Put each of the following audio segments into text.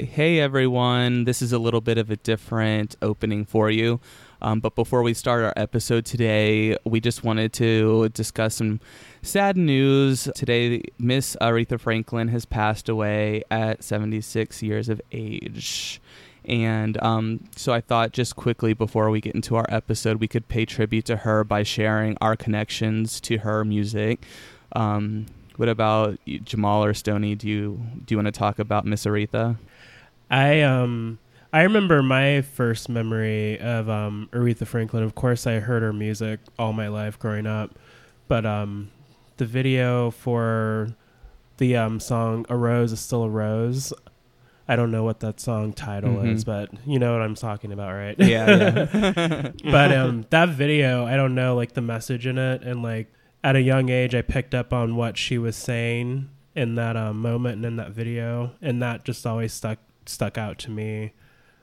Hey everyone, this is a little bit of a different opening for you. Um, but before we start our episode today, we just wanted to discuss some sad news. Today, Miss Aretha Franklin has passed away at 76 years of age. And um, so I thought just quickly before we get into our episode, we could pay tribute to her by sharing our connections to her music. Um, what about Jamal or Stony? Do you do you want to talk about Miss Aretha? I um I remember my first memory of um, Aretha Franklin. Of course, I heard her music all my life growing up, but um, the video for the um, song "A Rose Is Still a Rose." I don't know what that song title Mhm. is, but you know what I'm talking about, right? Yeah, yeah. but um, that video, I don't know, like the message in it, and like at a young age, I picked up on what she was saying in that um, moment and in that video, and that just always stuck stuck out to me.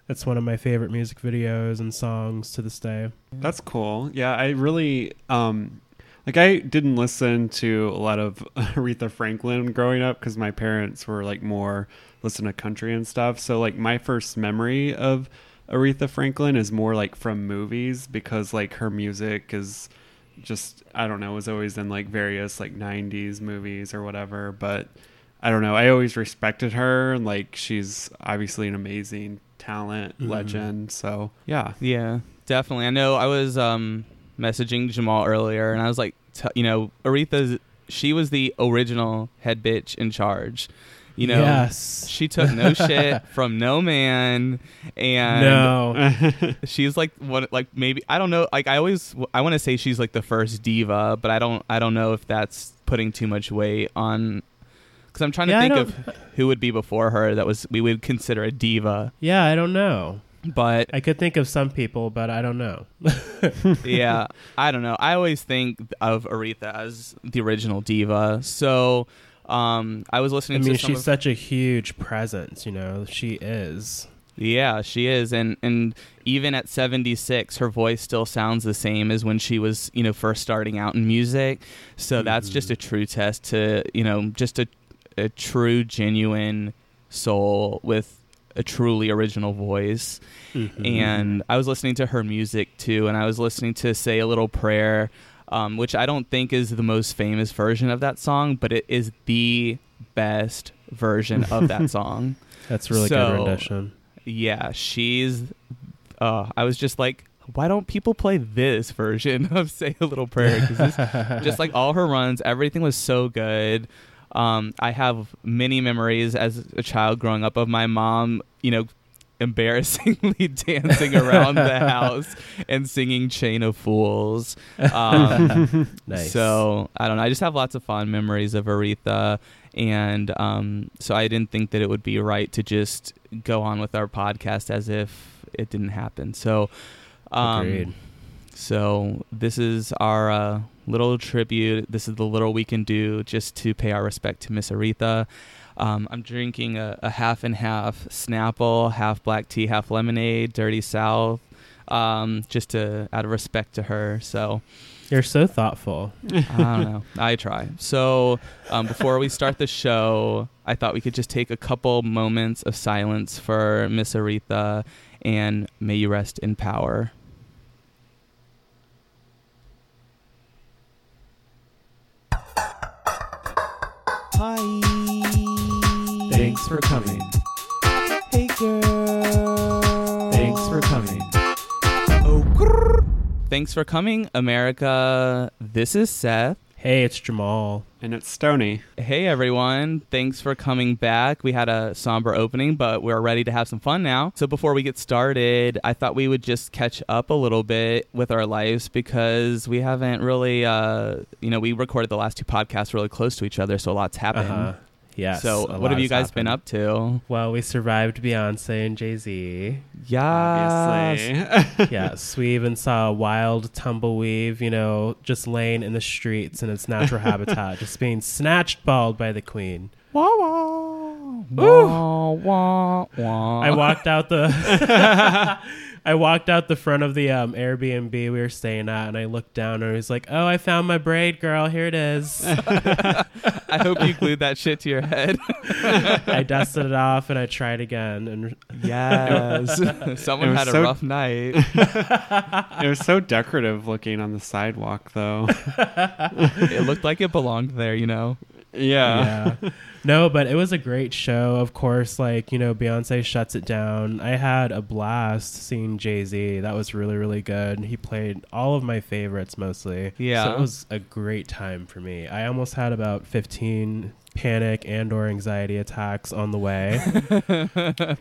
It's one of my favorite music videos and songs to this day. That's cool. Yeah, I really um like I didn't listen to a lot of Aretha Franklin growing up cuz my parents were like more listen to country and stuff. So like my first memory of Aretha Franklin is more like from movies because like her music is just I don't know, was always in like various like 90s movies or whatever, but I don't know. I always respected her and like she's obviously an amazing talent, Mhm. legend. So, yeah. Yeah, definitely. I know I was um, messaging Jamal earlier, and I was like, t- you know, Aretha's she was the original head bitch in charge. You know, yes, she took no shit from no man, and no, she's like what, like maybe I don't know. Like I always I want to say she's like the first diva, but I don't I don't know if that's putting too much weight on. Because I'm trying to Yeah, think of who would be before her that was we would consider a diva, yeah, I don't know. but I could think of some people, but I don't know. yeah, I don't know. I always think of Aretha as the original diva. So um, I was I listening mean, to some she's of- such a huge presence. You know, she is. yeah, she is, and and even at seventy six, her voice still sounds the same as when she was you know first starting out in music. So that's just Mhm. a true test to you know just a a true genuine soul with a truly original voice. Mhm. and I was listening to her music too, and I was listening to "Say a Little Prayer," um, which I don't think is the most famous version of that song, but it is the best version of that song. that's really so- good rendition. Yeah, she's. Uh, I was just like, why don't people play this version of "Say a Little Prayer"? 'Cause this just like all her runs, everything was so good. Um, I have many memories as a child growing up of my mom, you know, embarrassingly dancing around the house and singing "Chain of Fools." Um, nice. So I don't know. I just have lots of fond memories of Aretha, and um, so I didn't think that it would be right to just go on with our podcast as if it didn't happen. So. Um, Agreed. so this is our uh, little tribute. This is the little we can do just to pay our respect to Miss Aretha. Um, I'm drinking a, a half and half Snapple, half black tea, half lemonade, Dirty South, um, just to out of respect to her. So You're so thoughtful. I don't know. I try. So um, before we start the show, I thought we could just take a couple moments of silence for Miss Aretha, and may you rest in power. Hi. Thanks for coming. Hey girl. Thanks for coming. Oh, grrr. Thanks for coming, America. This is Seth. Hey, it's Jamal. And it's Stony. Hey everyone, thanks for coming back. We had a somber opening, but we're ready to have some fun now. So before we get started, I thought we would just catch up a little bit with our lives because we haven't really, uh, you know, we recorded the last two podcasts really close to each other, so a lot's happened. Uh-huh. Yes. so what have you guys been up to? Well, we survived Beyonce and Jay Z. Yeah, Obviously. yes, we even saw a wild tumbleweave, you know, just laying in the streets in its natural habitat, just being snatched bald by the queen. Wow, wow. Wah, wah, wah. I walked out the I walked out the front of the um, Airbnb we were staying at, and I looked down, and I was like, "Oh, I found my braid, girl. Here it is." I hope you glued that shit to your head. I dusted it off, and I tried again, and yes. Someone It was had a rough night. it was so decorative looking on the sidewalk, though. it looked like it belonged there, you know? Yeah. yeah. No, but it was a great show. Of course, like, you know, Beyonce shuts it down. I had a blast seeing Jay Z. That was really, really good. He played all of my favorites mostly. Yeah. So it was a great time for me. I almost had about 15 panic and or anxiety attacks on the way.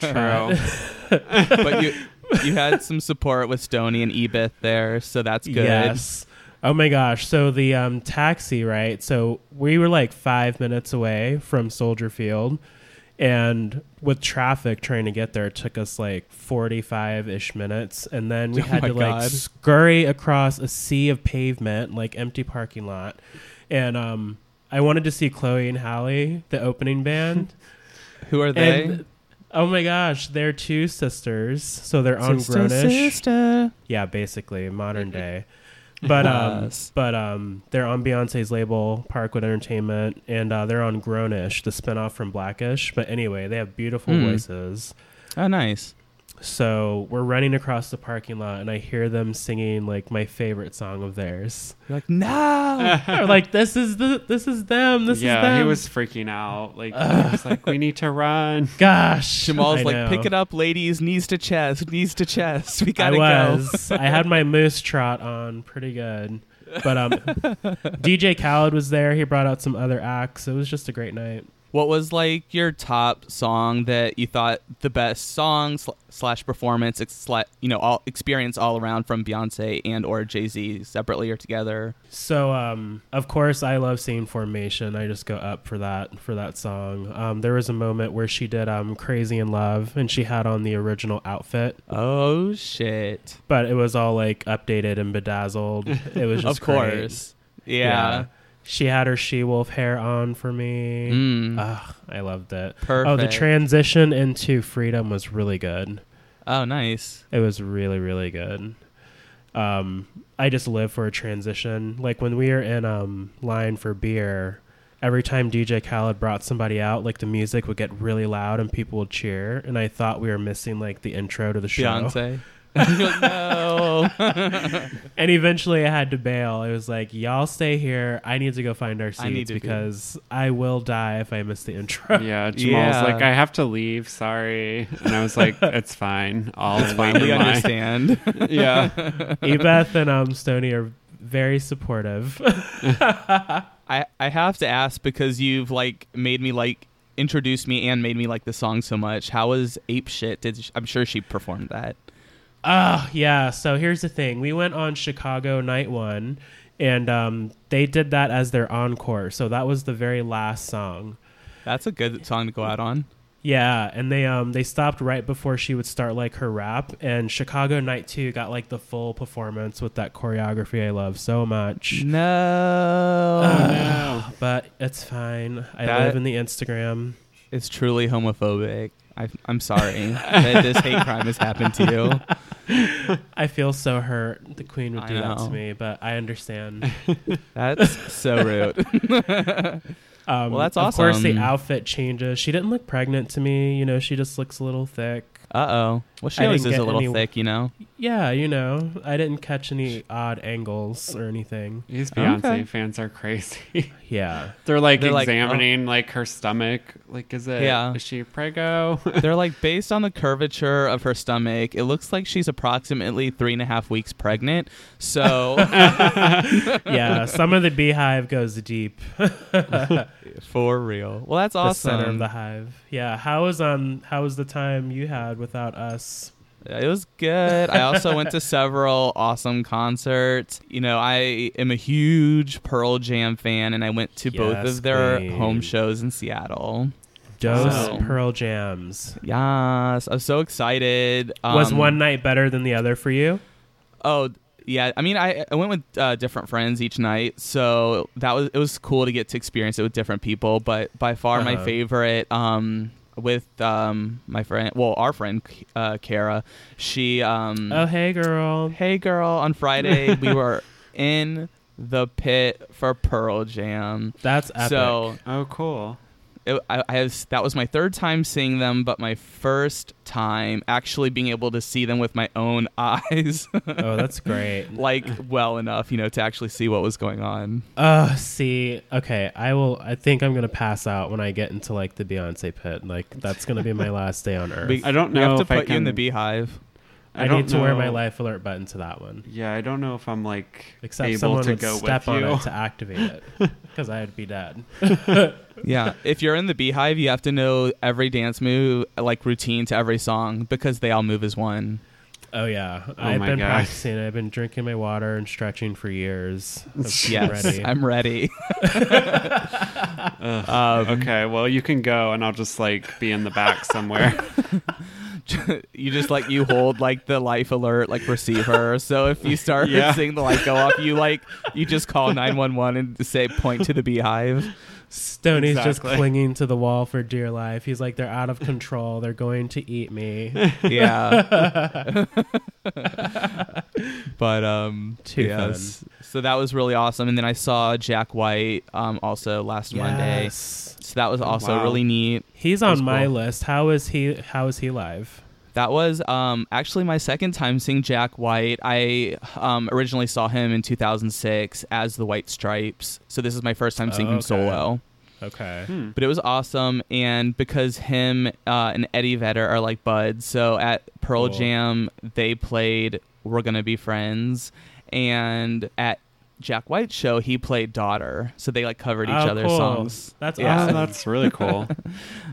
True. But you you had some support with Stony and Ebith there, so that's good. Yes. Oh my gosh. So the um, taxi, right? So we were like five minutes away from Soldier Field. And with traffic trying to get there, it took us like 45 ish minutes. And then we Oh had to like scurry across a sea of pavement, like empty parking lot. And um, I wanted to see Chloe and Halle, the opening band. Who are they? and oh my gosh, they're two sisters. So they're on Sister, Grownish. sister. Yeah, basically modern day. But um, Yes. but um, they're on Beyonce's label Parkwood Entertainment, and uh, they're on Grownish, the spinoff from Blackish. But anyway, they have beautiful Mm. voices. Oh, nice. So we're running across the parking lot, and I hear them singing like my favorite song of theirs. You're like, no. They're like, "This is the this is them. This is yeah, them." he was freaking out. Like, he was like, we need to run. Gosh, Jamal's I like, know. pick it up, ladies, knees to chest, knees to chest. We I gotta go. was. I had my moose trot on pretty good. But um, DJ Khaled was there. He brought out some other acts. It was just a great night. What was like your top song that you thought the best song sl- slash performance, ex- sla- you know, all experience all around from Beyonce and or Jay Z separately or together? So, um, of course, I love seeing Formation. I just go up for that for that song. Um, there was a moment where she did um, "Crazy in Love" and she had on the original outfit, Oh shit! but it was all like updated and bedazzled. It was just of course, yeah. She had her she wolf hair on for me. Mm, Ugh, I loved it. perfect. Oh, the transition into freedom was really good. oh, nice. It was really, really good. Um, I just live for a transition. Like when we were in um, line for beer, every time DJ Khaled brought somebody out, like the music would get really loud and people would cheer. And I thought we were missing like the intro to the show. Beyonce. You're like, no. And eventually I had to bail. It was like, y'all stay here. I need to go find our I need seats to be- because I will die if I miss the intro. Yeah, Jamal's Yeah. like, I have to leave. Sorry. And I was like, it's fine. I'll It's fine. We understand. Yeah. Ebeth and um, Stony are very supportive. I I have to ask because you've like made me like introduced me and made me like the song so much. How was Ape Shit? Did sh- I'm sure she performed that. Ah, yeah. So here's the thing: we went on Chicago night one, and um, they did that as their encore. So that was the very last song. That's a good song to go out on. Yeah, and they um they stopped right before she would start like her rap, and Chicago night two got like the full performance with that choreography I love so much. No, no. But it's fine. I That- live in the Instagram. it's truly homophobic. I, I'm sorry that this hate crime has happened to you. I feel so hurt. The queen would do that to me, but I understand. That's so rude. Um, Well, that's awesome. Of course, the outfit changes. She didn't look pregnant to me. You know, she just looks a little thick. Uh oh. Well, she I always is a little any- thick, you know. Yeah, you know, I didn't catch any odd angles or anything. These Beyonce Okay. fans are crazy. Yeah. They're like They're like, oh. examining like her stomach. Like, is it? Yeah. Is she prego? They're like based on the curvature of her stomach. It looks like she's approximately three and a half weeks pregnant. So Yeah, some of the beehive goes deep. for real. Well, that's The awesome. center of the hive. Yeah. How was um how was the time you had without us? It was good. I also went to several awesome concerts. You know, I am a huge Pearl Jam fan, and I went to both of their queen. home shows in Seattle. Dose Wow. Pearl Jams. Yes, I'm so excited. was Um, one night better than the other for you? Oh, yeah. I mean, I, I went with uh, different friends each night, so that was it was cool to get to experience it with different people. But by far my Uh-huh. favorite, um, with um my friend, well, our friend uh, Kara. She um Oh, hey, girl. hey girl on Friday we were in the pit for Pearl Jam. That's epic. So Oh, cool. It, I, I have, that was my third time seeing them, but my first time actually being able to see them with my own eyes, oh, that's great. like well enough, you know, to actually see what was going on. Uh, see, okay, I will. I think I'm gonna pass out when I get into like the Beyonce pit. Like that's gonna be my last day on earth. We- I don't We know have to if I put you in the can- beehive. I, don't need to wear my life alert button to that one. Yeah, I don't know if I'm like Except able someone to would go step with on you. it to activate it, because I'd be dead. Yeah, if you're in the beehive, you have to know every dance move, like routine to every song, because they all move as one. Oh yeah, Oh I've been God. practicing. I've been drinking my water and stretching for years. I'm Yes, ready. I'm ready. Um, okay, well you can go, and I'll just like be in the back somewhere. you just like you hold like the life alert like receiver. So if you start Yeah. seeing the light go off, you like you just call nine one one and say point to the beehive. Stoney's just clinging to the wall for dear life. He's like, they're out of control. They're going to eat me. Yeah. but um Too yes. So that was really awesome. And then I saw Jack White um also last Monday. So that was also Wow. really neat. He's on my cool. list. How is he? How is he live? That was um, actually my second time seeing Jack White. I um, originally saw him in 2006 as the White Stripes. So this is my first time seeing Oh, him solo. Okay. Hmm. But it was awesome. And because him uh, and Eddie Vedder are like buds, so at Pearl Cool. Jam, they played We're Gonna Be Friends. And at Jack White's show, he played Daughter. So they like covered each Oh, other's cool. songs. That's Yeah. Awesome. that's really cool.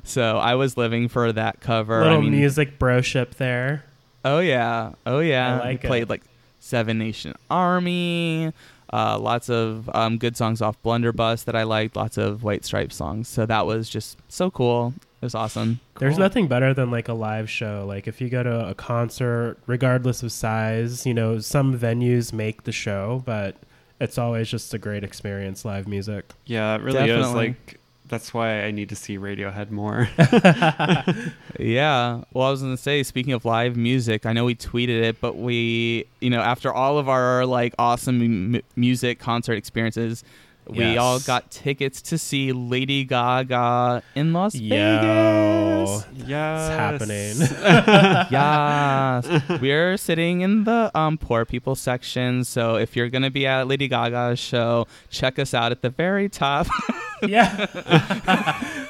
So I was living for that cover. Little I mean, music broship there. Oh yeah, oh yeah. I like We it. played like Seven Nation Army, uh, lots of um, good songs off Blunderbuss that I liked, lots of White Stripes songs. So that was just so cool. It was awesome. There's nothing better than like a live show. Like if you go to a concert, regardless of size, you know, some venues make the show, but it's always just a great experience. Live music. Yeah, it really is. Like that's why I need to see Radiohead more. Yeah. Well, I was gonna say, speaking of live music, I know we tweeted it, but we, you know, after all of our like awesome m- music concert experiences. We Yes. all got tickets to see Lady Gaga in Las Yo. Vegas. yeah, it's happening. yes. We're sitting in the um, poor people section. So if you're going to be at Lady Gaga's show, check us out at the very top. yeah.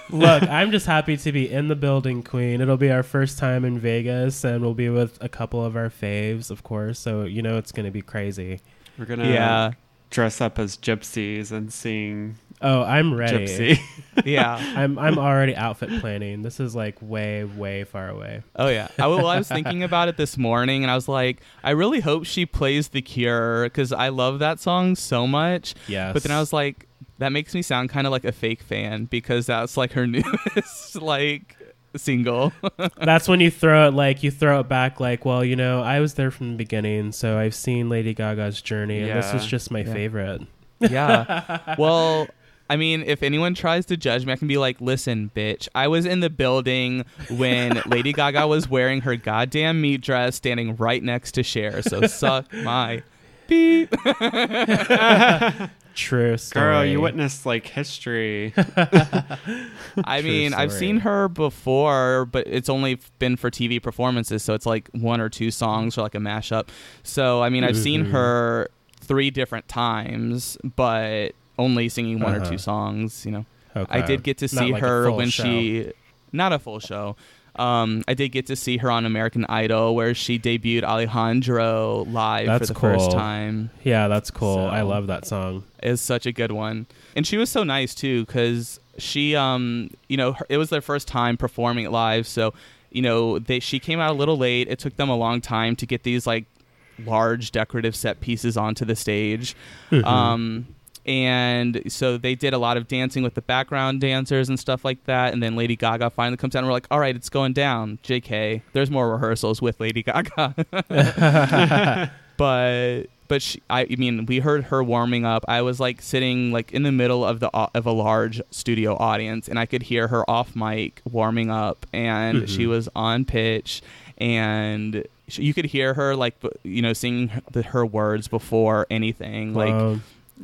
Look, I'm just happy to be in the building, Queen. It'll be our first time in Vegas, and we'll be with a couple of our faves, of course. So you know it's going to be crazy. We're gonna yeah. Dress up as gypsies and sing Oh, I'm ready. gypsy. Yeah. I'm I'm already outfit planning. This is like way way far away. Oh, yeah. I, well, I was thinking about it this morning and I was like, I really hope she plays The Cure because I love that song so much. Yes. But then I was like, that makes me sound kind of like a fake fan because that's like her newest like single. That's when you throw it like you throw it back like, well, you know, I was there from the beginning, so I've seen Lady Gaga's journey, and this Yeah. is just my Yeah. favorite. Yeah. Well, I mean, if anyone tries to judge me, I can be like, listen, bitch, I was in the building when Lady Gaga was wearing her goddamn meat dress standing right next to Cher. So suck my beep. True story. Girl, you witnessed like history. I True mean, I've story. seen her before, but it's only been for TV performances. So it's like one or two songs or like a mashup. So, I mean, I've seen Mhm. her three different times, but only singing one or Uh-huh. two songs, you know. Okay. I did get to see like her when show. she not a full show. Um, I did get to see her on American Idol where she debuted Alejandro live That's for the first cool. time. Yeah, that's cool. I love that song. Is such a good one, and she was so nice too because she, um, you know, her, it was their first time performing it live, so you know, they she came out a little late. It took them a long time to get these like large decorative set pieces onto the stage. Mm-hmm. Um, and so they did a lot of dancing with the background dancers and stuff like that. And then Lady Gaga finally comes out and we're like, all right, it's going down. JK, there's more rehearsals with Lady Gaga. but but she, I, I mean, we heard her warming up. I was like sitting like in the middle of the of a large studio audience, and I could hear her off mic warming up, and she Mhm. was on pitch, and sh- you could hear her like you know singing her, the, her words before anything, like Wow.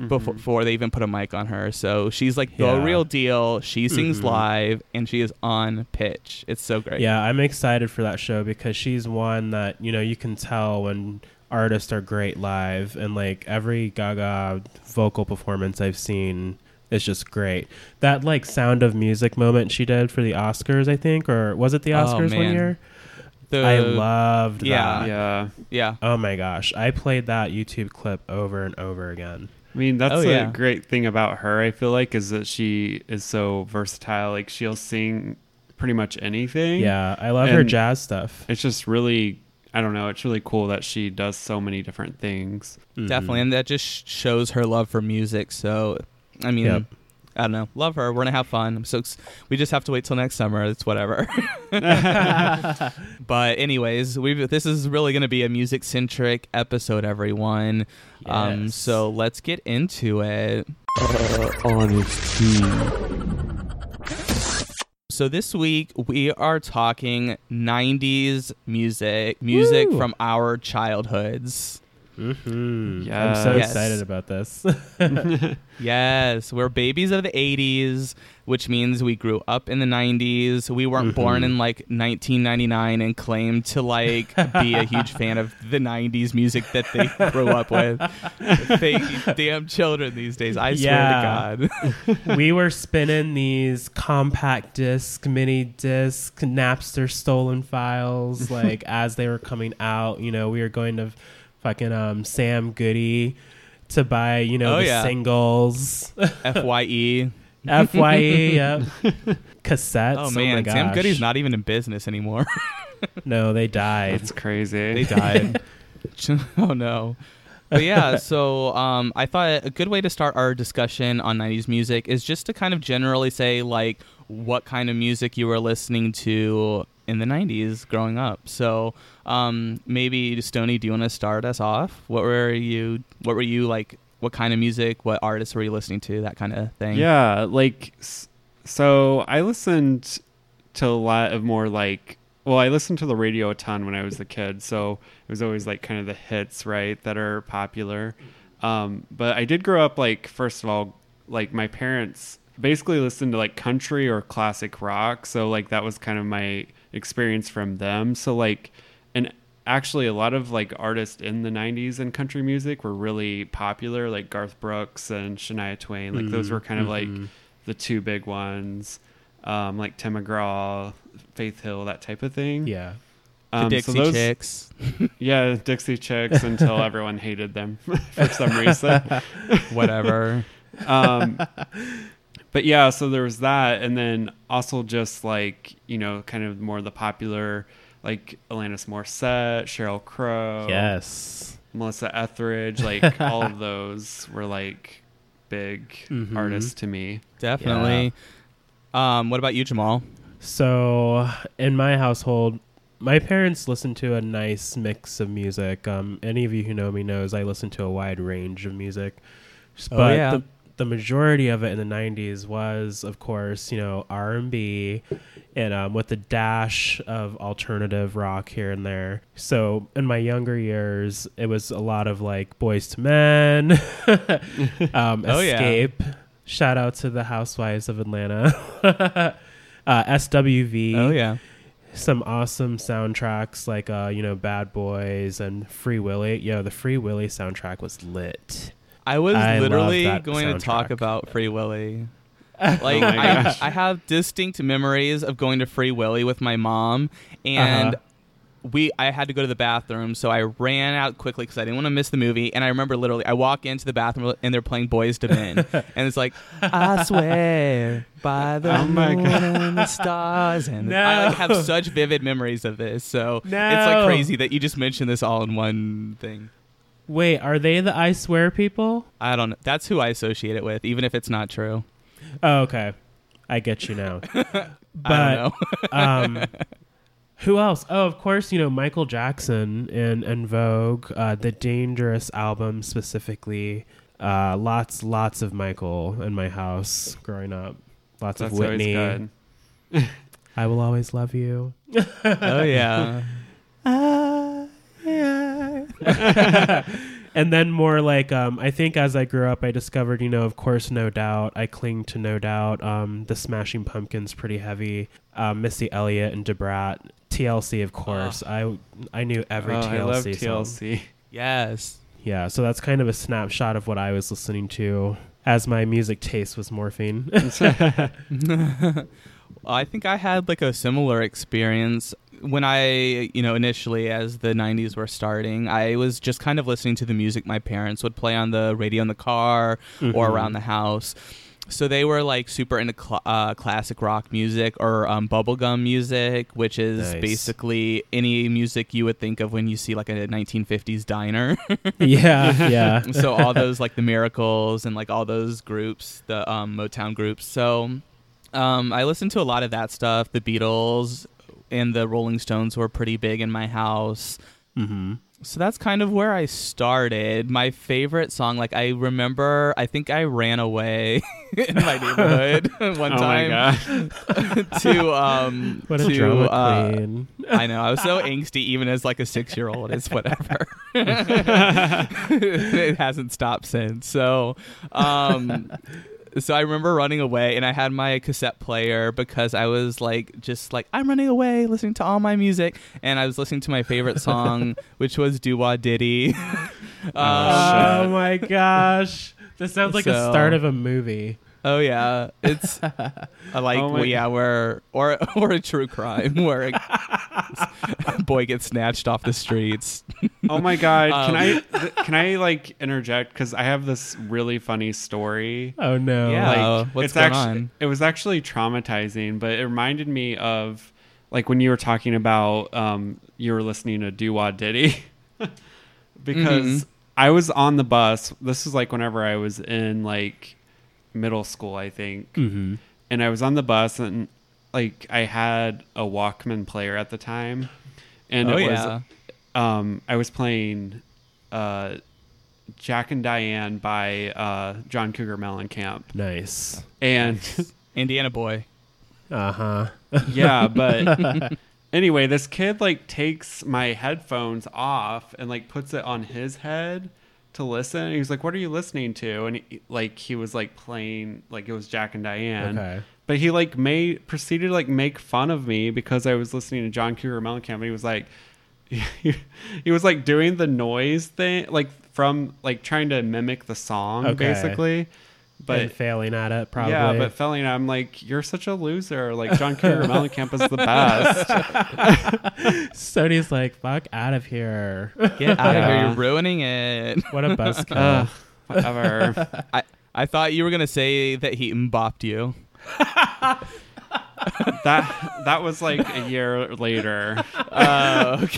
Before, Mhm. before they even put a mic on her. So she's like the Yeah. real deal. She sings Mhm. live, and she is on pitch. It's so great. Yeah, I'm excited for that show because she's one that you know you can tell when artists are great live, and like every Gaga vocal performance I've seen is just great. That like Sound of Music moment she did for the Oscars, I think, or was it the Oh, Oscars one man. year? The- I loved yeah. that. yeah. yeah. Oh my gosh, I played that YouTube clip over and over again. I mean, that's Oh, a yeah. great thing about her. I feel like is that she is so versatile. Like she'll sing pretty much anything. Yeah, I love her jazz stuff. It's just really, I don't know. It's really cool that she does so many different things. Mhm. Definitely, and that just shows her love for music. So, I mean, Yep. I don't know, love her. We're gonna have fun. I'm so ex- we just have to wait till next summer. It's whatever. but anyways, we this is really gonna be a music centric episode, everyone. Um, so let's get into it. honesty So this week we are talking 90s music, music Woo! from our childhoods. Mhm. I'm so Yes. excited about this. Yes, we're babies of the 80s, which means we grew up in the 90s. We weren't born Mhm. in like 1999 and claimed to like be a huge fan of the 90s music that they grew up with. Fake damn children these days. I Yeah. swear to God. we were spinning these compact disc, mini disc, Napster stolen files, like as they were coming out. You know, we were going to fucking um, Sam Goody to buy, you know, Oh, the yeah. singles, FYE. Fye, yep. cassettes. Oh Oh, man, my gosh. Sam Goody's not even in business anymore. No, they died. It's crazy. they died. oh no. But yeah, so um, I thought a good way to start our discussion on 90s music is just to kind of generally say like what kind of music you were listening to in the 90s growing up. So um, maybe Stony, do you want to start us off? What were you what were you like what kind of music, what artists were you listening to, that kind of thing? Yeah, like so I listened to a lot of more like well, I listened to the radio a ton when I was a kid, so it was always like kind of the hits, right, that are popular. Um, but I did grow up like first of all, like my parents basically listened to like country or classic rock, so like that was kind of my experience from them. So like actually a lot of like artists in the 90s and country music were really popular like Garth Brooks and Shania Twain like those Mhm, were kind of like mhm. the two big ones um, like Tim McGraw Faith Hill that type of thing Yeah. The um, Dixie so those, Chicks. yeah Dixie Chicks until everyone hated them for some reason Whatever. um, but yeah, so there was that, and then also just like you know, kind of more the popular, like Alanis Morissette, Sheryl Crow, Yes. Melissa Etheridge, like all of those were like big Mhm. artists to me. Definitely. Um, what about you, Jamal? So, in my household, my parents listen to a nice mix of music. Um, any of you who know me knows I listen to a wide range of music. Oh, But yeah. the, the majority of it in the 90s was, of course, you know, R&B and um, with a dash of alternative rock here and there. So, in my younger years, it was a lot of like Boyz II Men, um, Oh, yeah. Xscape. Shout out to the Housewives of Atlanta. uh, SWV. Oh yeah. Some awesome soundtracks like uh, you know Bad Boys and Free Willy. Yo, the Free Willy soundtrack was lit. I was I literally going to talk about Free Willy. Oh Like my I. I have distinct memories of going to Free Willy with my mom, and Uh-huh. we I had to go to the bathroom, so I ran out quickly because I didn't want to miss the movie. And I remember literally, I walk into the bathroom and they're playing Boyz II Men, and it's like, I swear by the Oh moon God. and the stars, and No. I like have such vivid memories of this. So it's like crazy that you just mentioned this all in one thing. Wait, are they the I Swear people? I don't know. That's who I associate it with, even if it's not true. Oh, okay. I get you now. But I don't know. um, Who else? Oh, of course, you know Michael Jackson and En Vogue, uh, the Dangerous album specifically. Uh, lots, lots of Michael in my house growing up. Lots That's of Whitney. always good. I will always love you. oh yeah. Uh, yeah. and then more like um, I think as I grew up, I discovered, you know, of course, No Doubt. I cling to No Doubt. Um, the Smashing Pumpkins, pretty heavy. Um, Missy Elliott and Da Brat. TLC, of course. I I knew every Oh, TLC I love song. TLC. Yes. Yeah, so that's kind of a snapshot of what I was listening to as my music taste was morphing. I think I had like a similar experience when I, you know, initially as the 90s were starting. I was just kind of listening to the music my parents would play on the radio in the car or Mhm. around the house. So they were like super into cl- uh, classic rock music or um, bubblegum music, which is Nice. basically any music you would think of when you see like a 1950s diner. yeah, yeah. so all those like the miracles and like all those groups the um, motown groups so um, i listened to a lot of that stuff the beatles and the rolling stones were pretty big in my house hmm so that's kind of where i started my favorite song like i remember i think i ran away in my neighborhood one oh my time to um What a to, drama uh, queen. I know. I was so angsty even as like a six year old. It's whatever. it hasn't stopped since. So, um, so I remember running away, and I had my cassette player because I was like, just like I'm running away, listening to all my music, and I was listening to my favorite song, which was "Do Wah Diddy." Oh, shit. Um, my gosh. This sounds like a start of a movie. Oh yeah, it's uh, like Oh my well, yeah, where or or a true crime where a boy gets snatched off the streets. Oh my god. Can Um, I th- can I like interject cuz I have this really funny story. Oh no. Yeah. Like what's it's going actually on? it was actually traumatizing, but it reminded me of like when you were talking about um you were listening to Doo Wah Diddy because Mhm. I was on the bus. This is like whenever I was in like middle school, I think. Mm-hmm. and I was on the bus and like I had a Walkman player at the time, and oh it yeah. was um I was playing uh Jack and Diane by uh John Cougar Mellencamp, Nice. and Indiana boy. Uh huh. yeah, but anyway, this kid like takes my headphones off and like puts it on his head to listen. And he was like, "What are you listening to?" And he, like he was like playing like it was Jack and Diane. Okay. But he like made proceeded to like make fun of me because I was listening to John Cougar Mellencamp. And he was like, he, he was like doing the noise thing, like from like trying to mimic the song, Okay. basically. But But failing at it, probably. yeah, but failing, I'm like, you're such a loser. Like John Cougar Mellencamp is the best. Sony's like, fuck out of here. Get out of here! You're ruining it. what a buzzkill. Ugh, whatever. I I thought you were gonna say that he bopped you. That that was like a year later. Oh, okay.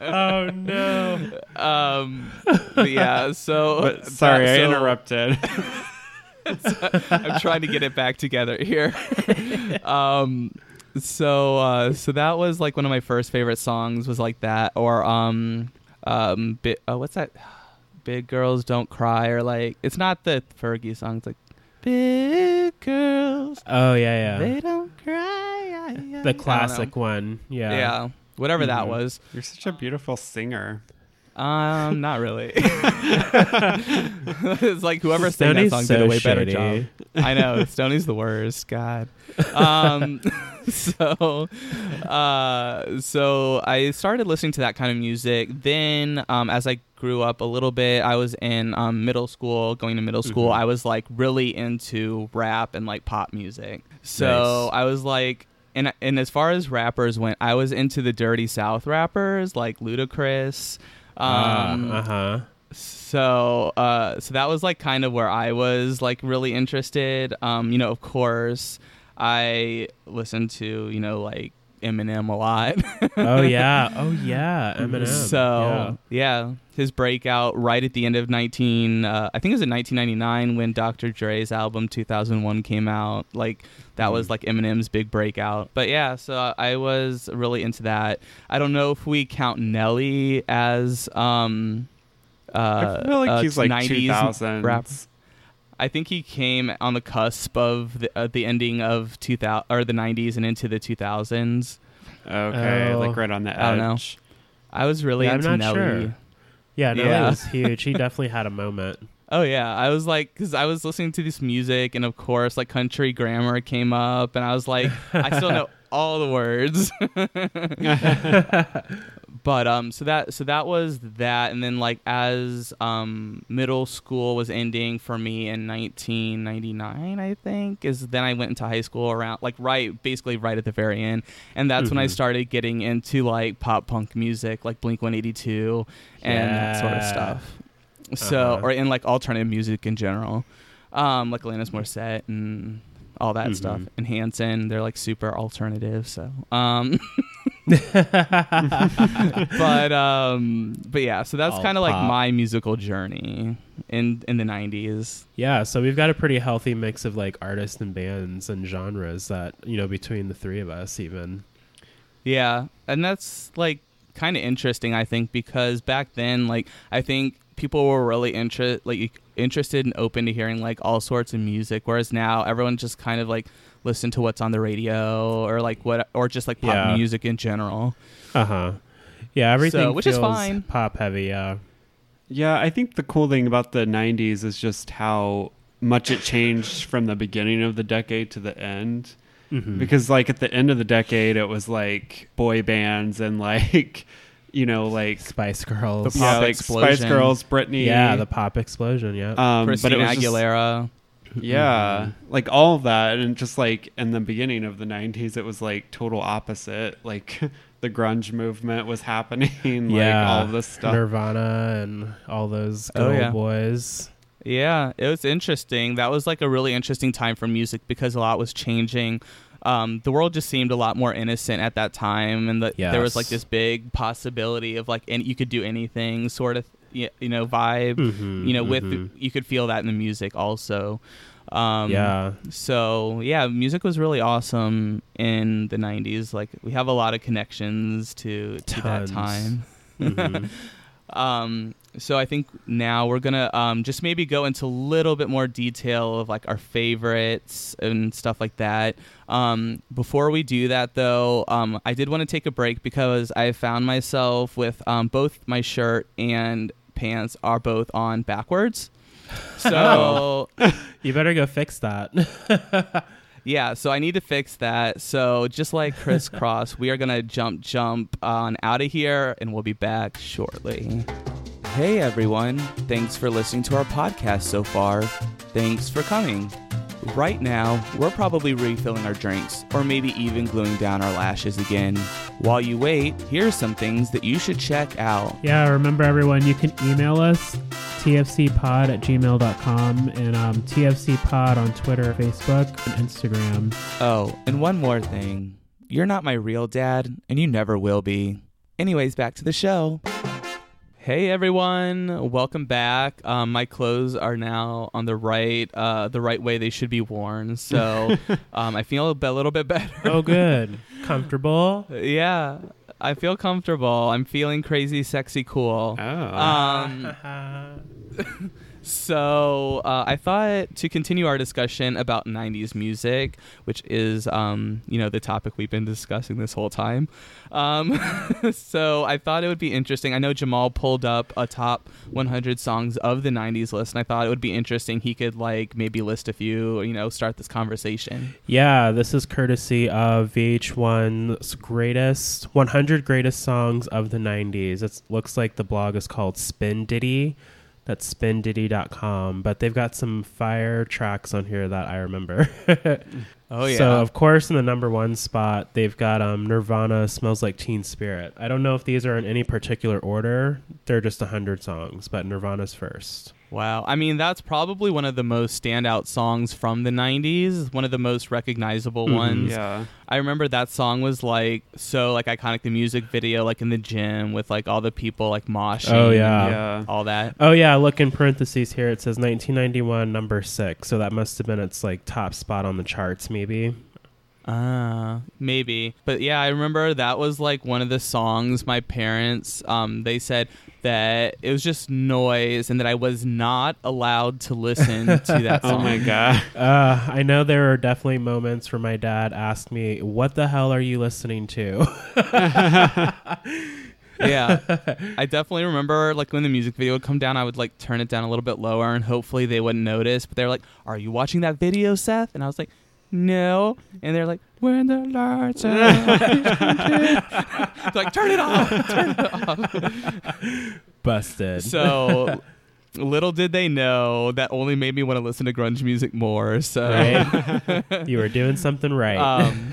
oh no. Um, yeah. So, But sorry, that- I interrupted. I'm trying to get it back together here. um, so uh, so that was like one of my first favorite songs was like that, or um, um, bi- uh, what's that? Big girls don't cry, or like it's not the Fergie song. It's like big girls Oh yeah, yeah. they don't cry. I- I the classic one. Yeah. Yeah. Whatever that Mhm. was. You're such a beautiful singer. Um, not really. it's like whoever sang that song so did a way better job. I know Stoney's the worst. God. Um, so, uh, so I started listening to that kind of music. Then, um, as I grew up a little bit, I was in um, middle school. Going to middle school, Mhm. I was like really into rap and like pop music. So Nice. I was like. And, and as far as rappers went, I was into the Dirty South rappers like Ludacris. Um, uh huh. so uh so that was like kind of where i was like really interested um you know of course i listened to you know like Eminem a lot. oh yeah, oh yeah, Eminem. So yeah. his breakout right at the end of 19, uh, I think it was in 1999 when Dr. Dre's album 2001 came out. Like that was Mhm. like Eminem's big breakout. But yeah, so I was really into that. I don't know if we count Nelly as um. Uh, I feel like a he's like 90s 2000 rapper. I think he came on the cusp of the, uh, the ending of 2000 or the 90s and into the 2000s. Okay, Oh. like right on the edge. I don't know. I was really Yeah, I'm into not Nelly. sure. Yeah, Nelly Yeah. was huge. He definitely had a moment. Oh yeah, I was like, because I was listening to this music, and of course, like country grammar came up, and I was like, I still know all the words. but um, so that so that was that, and then like as um middle school was ending for me in 1999, I think is then I went into high school around like right basically right at the very end, and that's when I Mhm. started getting into like pop punk music, like Blink 182 and that sort of stuff. So, Uh-huh. or in like alternative music in general, um, like Alanis Morissette and all that stuff, Mhm. and Hanson. They're like super alternative. So, um, but um, but yeah. So that's kind of like my musical journey in in the '90s. yeah, so we've got a pretty healthy mix of like artists and bands and genres that you know between the three of us even. Yeah, and that's like kind of interesting, I think, because back then, like, I think people were really inter- like interested and open to hearing like all sorts of music, whereas now everyone just kind of like listen to what's on the radio or like what or just like pop Yeah. music in general. Uh huh. Yeah, everything which is fine. Pop heavy. Yeah. Yeah, I think the cool thing about the 90s is just how much it changed from the beginning of the decade to the end. Mhm. Because, like, at the end of the decade, it was like boy bands and, like, you know, like, Spice Girls. The yeah, pop like explosion. Spice Girls, Britney. yeah, the pop explosion. Yeah. um, but Christina it was just- Aguilera. yeah, Mhm. like all of that. And just like in the beginning of the 90s, it was like total opposite. Like, the grunge movement was happening, like, yeah. all of this stuff. Nirvana and all those good Oh, old yeah. boys. Yeah, it was interesting. That was like a really interesting time for music because a lot was changing. Um, the world just seemed a lot more innocent at that time, and the, there was like this big possibility of like, and you could do anything sort of, you know, vibe. Mhm, You know, with mhm. you could feel that in the music also. Um, yeah. So yeah, music was really awesome in the '90s. Like we have a lot of connections to to that time. Mhm. Um, so I think now we're gonna um, just maybe go into a little bit more detail of like our favorites and stuff like that. Um, before we do that, though, um, I did want to take a break because I found myself with um, both my shirt and pants are both on backwards. So You better go fix that. yeah, so I need to fix that. So just like crisscross, we are gonna jump, jump on out of here, and we'll be back shortly. Hey everyone, thanks for listening to our podcast so far. Thanks for coming. Right now, we're probably refilling our drinks, or maybe even gluing down our lashes again. While you wait, here's some things that you should check out. Yeah, remember everyone, you can email us tfcpod at gmail.com and um, tfcpod on Twitter, Facebook, and Instagram. Oh, and one more thing. You're not my real dad, and you never will be. Anyways, back to the show. Hey everyone, welcome back. Um, my clothes are now on the right, uh, the right way they should be worn. So um, I feel a bit- little bit better. oh, good. Comfortable. yeah, I feel comfortable. I'm feeling crazy, sexy, cool. Oh. Um, So uh, I thought to continue our discussion about '90s music, which is, um, you know, the topic we've been discussing this whole time. Um, so I thought it would be interesting. I know Jamal pulled up a top 100 songs of the '90s list, and I thought it would be interesting. He could like maybe list a few, you know, start this conversation. Yeah, this is courtesy of VH1's greatest 100 greatest songs of the 90s. It looks like the blog is called Spin Diddy. That's spindiddy.com, but they've got some fire tracks on here that I remember. Oh yeah. So of course, in the number one spot, they've got um, Nirvana, "Smells Like Teen Spirit." I don't know if these are in any particular order. They're just hundred songs, but Nirvana's first. Wow. I mean, that's probably one of the most standout songs from the 90s, one of the most recognizable Mhm. ones. Yeah. I remember that song was like so like iconic the music video like in the gym with like all the people like moshing. Oh, yeah. yeah. All that. Oh yeah, look in parentheses here. It says 1991, number six. So that must have been its like top spot on the charts, maybe. Uh, maybe. But yeah, I remember that was like one of the songs my parents um they said that it was just noise and that I was not allowed to listen to that song. Oh my god. Uh, I know there are definitely moments where my dad asked me, "What the hell are you listening to?" yeah i definitely remember like when the music video would come down i would like turn it down a little bit lower and hopefully they wouldn't notice but they're like are you watching that video seth and i was like no and they're like when the lights are It's like turn it off turn it off Busted. so little did they know that only made me want to listen to grunge music more so right? you were doing something right. Um,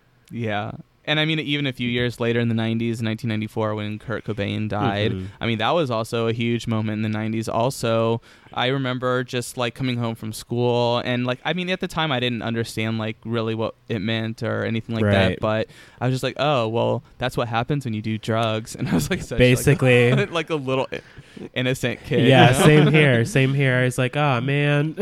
yeah. And I mean, even a few years later in the 90s, 1994, when Kurt Cobain died, Mhm. I mean, that was also a huge moment in the 90s. Also, I remember just like coming home from school and like, I mean, at the time, I didn't understand like really what it meant or anything like that. But I was just like, oh, well, that's what happens when you do drugs. And I was like, such, like, Basically. like, a little innocent kid. yeah, you know? same here. Same here. I was like, oh man.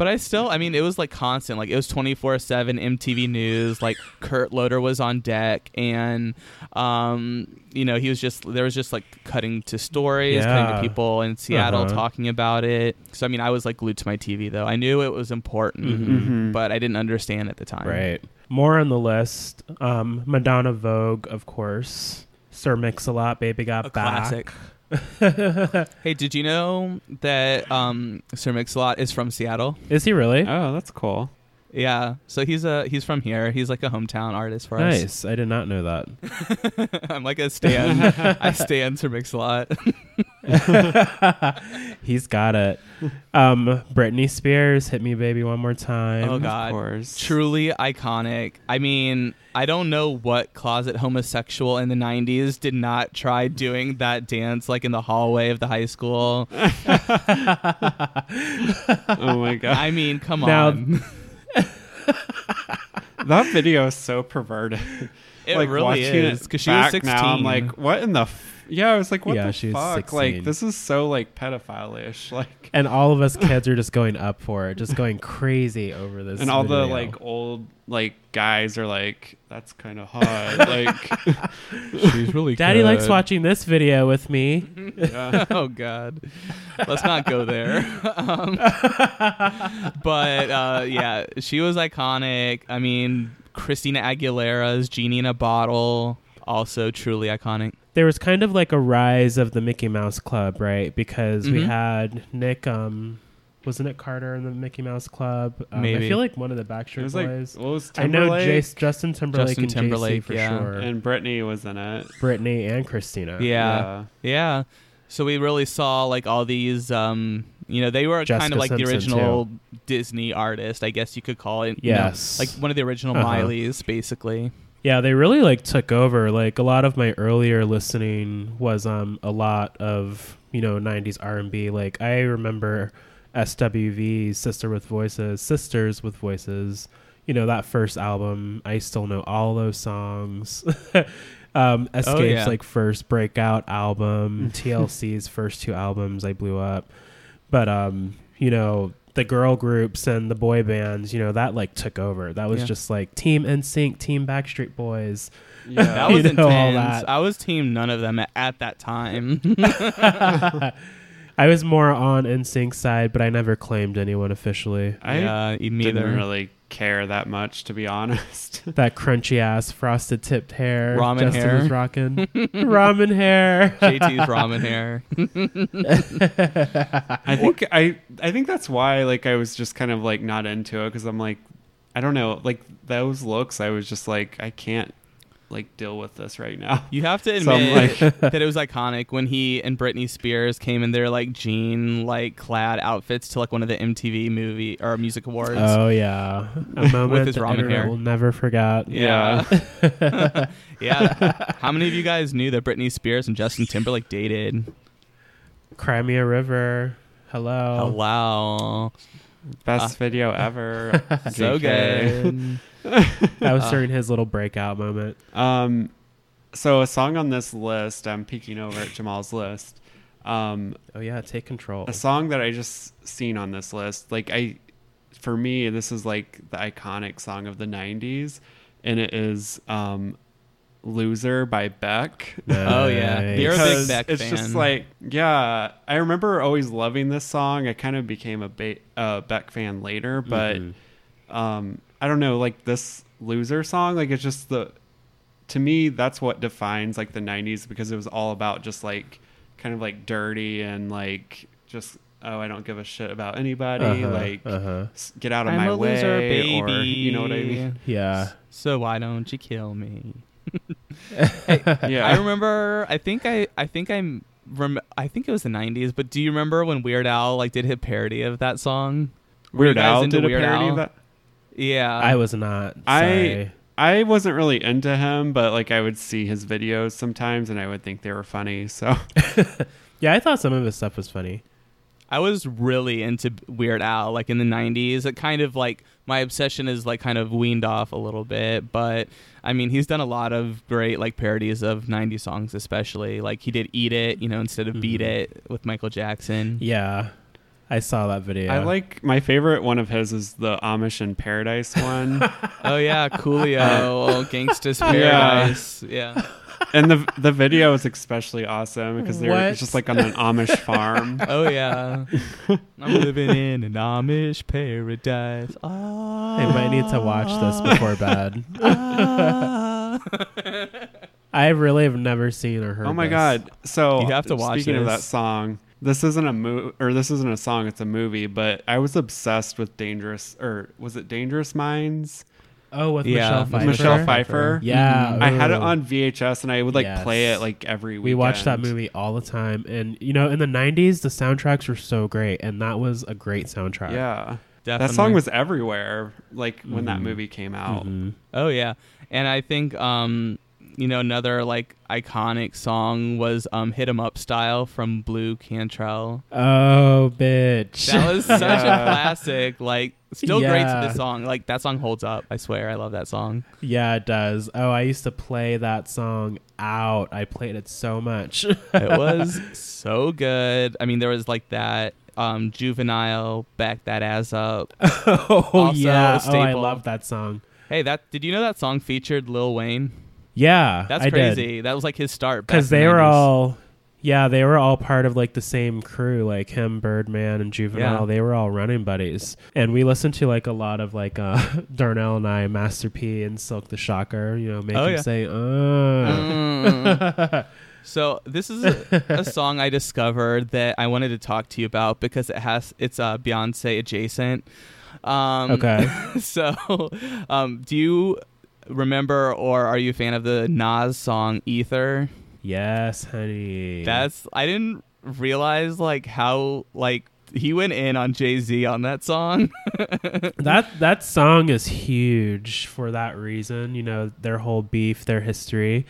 But I still, I mean, it was like constant. Like it was twenty four seven MTV News. Like Kurt Loder was on deck, and um, you know, he was just there was just like cutting to stories, cutting to people in Seattle Uh-huh. talking about it. So I mean, I was like glued to my TV though. I knew it was important, Mhm. Mhm. but I didn't understand at the time. right. More on the list. Um, Madonna Vogue, of course. Sir Mix-a-Lot, Baby Got A Back. classic. Hey, did you know that um, Sir Mix-a-Lot is from Seattle? Is he really? Oh, that's cool. Yeah, so he's a he's from here. He's like a hometown artist for us. nice. I did not know that. I'm like a stan. I stan Sir Mix-a-Lot. He's got it. Um, Britney Spears, "Hit Me, Baby, One More Time." Oh, Of God. course. truly iconic. I mean, I don't know what closet homosexual in the 90s did not try doing that dance like in the hallway of the high school. Oh my god. I mean, come Now- on. that video is so perverted. It like really watching is because she was 16. Now, I'm like, what in the? F-? Yeah, I was like, what Yeah, the she was fuck? 16. Like, this is so like pedophile-ish. Like, and all of us kids are just going up for it, just going crazy over this. and all the like old like guys are like, that's kind of hot. like, she's really Daddy likes watching this video with me. yeah. oh God, let's not go there. um, but uh, yeah, she was iconic. I mean, Christina Aguilera's "Genie in a Bottle" also truly iconic. There was kind of like a rise of the Mickey Mouse Club, right? Because we Mhm. had Nick, um, wasn't it Carter in the Mickey Mouse Club? Um, I feel like one of the It Backstreet was like, Boys. what was I know JC, Justin Timberlake Justin and Timberlake, JC for yeah. sure. and Britney was in it. Brittany and Christina. Yeah. Yeah. So we really saw like all these um you know, they were kind of like the Simpson, original Disney artist, I guess you could call it. you know, Yes. like one of the original Uh-huh. Mileys, basically. Yeah, they really like took over. Like a lot of my earlier listening was um a lot of you know '90s R&B. Like I remember SWV, Sister with Voices, Sisters with Voices. You know that first album. I still know all those songs. um, Xscape's Oh, yeah. like first breakout album. TLC's first two albums. I blew up, but um, you know the girl groups and the boy bands. You know that like took over. That was Yeah. just like Team NSYNC, Team Backstreet Boys. Yeah. That was You know, all intense. that. I was team none of them at, at that time. I was more on NSYNC side, but I never claimed anyone officially. I yeah, didn't either. really care that much, to be honest. That crunchy ass frosted tipped hair. Ramen Justin hair. was rocking. Ramen hair. JT's ramen hair. I think I I think that's why like I was just kind of like not into it because I'm like I don't know like those looks I was just like I can't like deal with this right now. You have to So I'm admit like- that it was iconic when he and Britney Spears came in their like jean like clad outfits to like one of the MTV movie or music awards. Oh yeah, a moment his the ramen internet hair. will never forget. yeah. yeah. How many of you guys knew that Britney Spears and Justin Timberlake dated? Cry Me a River. Hello. Hello. Best Uh, video ever. So JK. good. That was Uh, during his little breakout moment. Um, so a song on this list, I'm peeking over at Jamal's list. Um, Oh yeah, take control. a song that I just seen on this list, like I, for me, this is like the iconic song of the '90s, and it is um, "Loser" by Beck. Oh, yeah. You're a big Because Beck it's fan. just like, yeah, I remember always loving this song. I kind of became a ba- uh, Beck fan later, but Mhm. um, I don't know, like this loser song, like it's just the to me that's what defines like the 90s because it was all about just like kind of like dirty and like just oh I don't give a shit about anybody Uh-huh, like uh-huh. get out of I'm my a way loser, baby. or you know what I mean Yeah. So why don't you kill me? yeah I remember. I think I. I think I'm. Rem- I think it was the '90s. But do you remember when Weird Al like did a parody of that song? Weird Al into did a parody Al? of that Yeah. I was not. I- Sorry. I wasn't really into him but like I would see his videos sometimes and I would think they were funny so yeah, I thought some of his stuff was funny. I was really into Weird Al, like in the '90s. It kind of like my obsession is like kind of weaned off a little bit, but I mean, he's done a lot of great like parodies of '90s songs, especially like he did "Eat It," you know, instead of "Beat Mhm. It" with Michael Jackson. Yeah, I saw that video. I like my favorite one of his is the Amish in Paradise one Oh yeah, Coolio, Gangsta's Yeah. Paradise. Yeah. and the the video is especially awesome because they're What? it's just like on an Amish farm. Oh yeah. I'm living in an Amish paradise. Ah, I might need to watch this before bed. ah. I really have never seen or heard. oh my this. god! So You have to watch Speaking of that song, this isn't a mo- or this isn't a song. It's a movie. But I was obsessed with Dangerous or was it Dangerous Minds? Oh, with Yeah, Michelle with Pfeiffer. Michelle Pfeiffer. Yeah. I had it on VHS and I would like Yes. play it like every week. We watched that movie all the time, and you know, in the '90s, the soundtracks were so great, and that was a great soundtrack. Yeah, Definitely. that song was everywhere. Like when that Mhm. movie came out. Mhm. Oh yeah, and I think um, you know another like iconic song was um, "Hit 'Em Up" style from Blu Cantrell. Oh, bitch! That was such a classic. Like still great to Yeah. this song. Like that song holds up. I swear, I love that song. yeah, it does. Oh, I used to play that song out. I played it so much. It was so good. I mean, there was like that um, juvenile back that ass up. oh Also yeah! Oh, I love that song. Hey, that did you know that song featured Lil Wayne? Yeah, That's I did. crazy. That was like his start. because in the they were all yeah they were all part of like the same crew like him birdman and juvenile Yeah. they were all running buddies and we listened to like a lot of like uh darnell and i master p and Silkk the Shocker you know make Oh, him yeah. say uh Mm. So this is a, a song I discovered that I wanted to talk to you about because it has it's uh, Beyonce adjacent. Um, Okay. So, um, do you remember or are you a fan of the Nas song "Ether"? yes honey That's I didn't realize like how like he went in on Jay Z on that song. that that song is huge for that reason you know their whole beef their history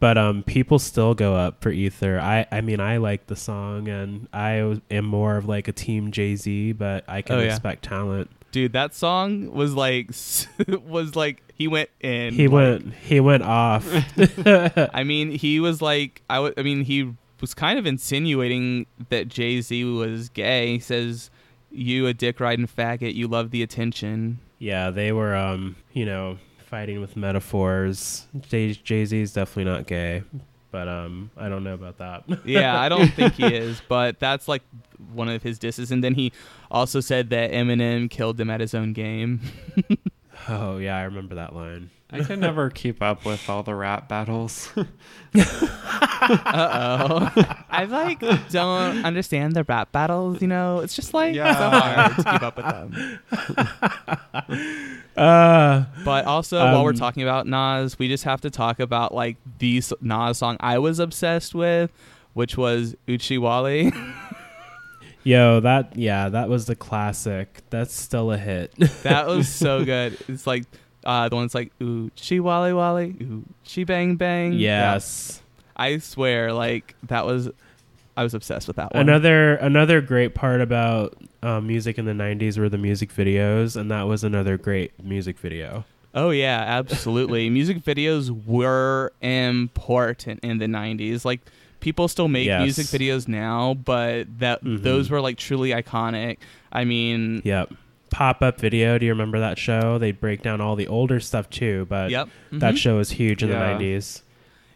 but um people still go up for ether i i mean i like the song and i am more of like a team jay-z but i can Oh, yeah. respect talent Dude, that song was like was like he went in. he like- went he went off I mean, he was like, I w- I mean, he was kind of insinuating that Jay Z was gay. He says, "You a dick riding faggot. You love the attention." yeah they were um you know fighting with metaphors Jay- jay-z's definitely not gay but um i don't know about that Yeah, I don't think he is, but that's like one of his disses. And then he also said that Eminem killed him at his own game. oh yeah i remember that line I can never keep up with all the rap battles. Uh oh. I like don't understand the rap battles. You know, it's just like Yeah. so hard to keep up with them. Uh, But also, while we're Um, talking about Nas, we just have to talk about like the Nas song I was obsessed with, which was Oochie Wally. yo, that yeah, that was the classic. That's still a hit. that was so good. It's like uh, the one that's like wally Wali, she Bang Bang. yes. Yeah. I swear, like that was. I was obsessed with that one. Another another great part about um, music in the '90s were the music videos, and that was another great music video. Oh yeah, absolutely. Music videos were important in the 90s. Like people still make Yes. music videos now, but that Mhm. those were like truly iconic. I mean, Yep. Pop up video. Do you remember that show? They break down all the older stuff too, but yep. that mhm. show was huge in Yeah. the '90s.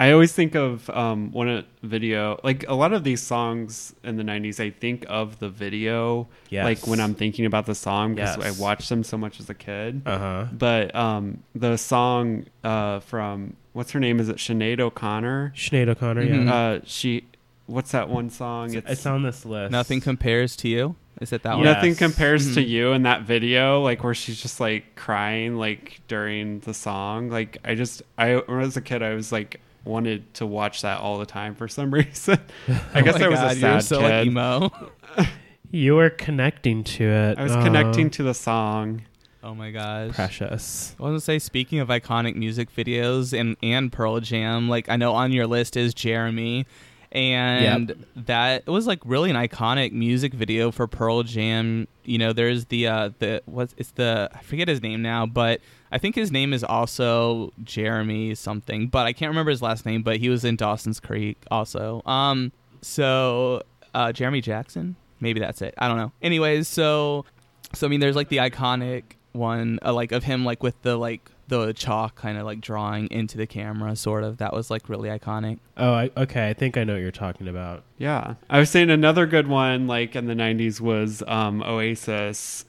I always think of um, one a video like a lot of these songs in the '90s. I think of the video, Yes. like when I'm thinking about the song because Yes. I watched them so much as a kid. Uh huh. But um, the song uh, from what's her name? Is it Sinead O'Connor? Sinead O'Connor. Mhm. Yeah. Uh, she. What's that one song? It's, on this list. Nothing compares to you. Is it that Yeah. one? Nothing compares to Mhm. you in that video, like where she's just like crying, like during the song. Like I just, I when I was a kid, I was like wanted to watch that all the time for some reason. I Oh guess my I was God, a you're sad so kid. like emo. You were connecting to it. I was Aw, connecting to the song. oh my gosh. Precious. I was gonna say, speaking of iconic music videos and and Pearl Jam, like I know on your list is Jeremy, and that it was like really an iconic music video for Pearl Jam. You know, there's the uh the what's it's the I forget his name now, but I think his name is also Jeremy something, but I can't remember his last name. But he was in Dawson's Creek also. Um, so uh, Jeremy Jackson, maybe that's it. I don't know. Anyways, so so I mean, there's like the iconic one, uh, like of him, like with the like the chalk kind of like drawing into the camera, sort of. That was like really iconic. Oh, I, okay. I think I know what you're talking about. Yeah, I was saying another good one, like in the '90s, was um, Oasis.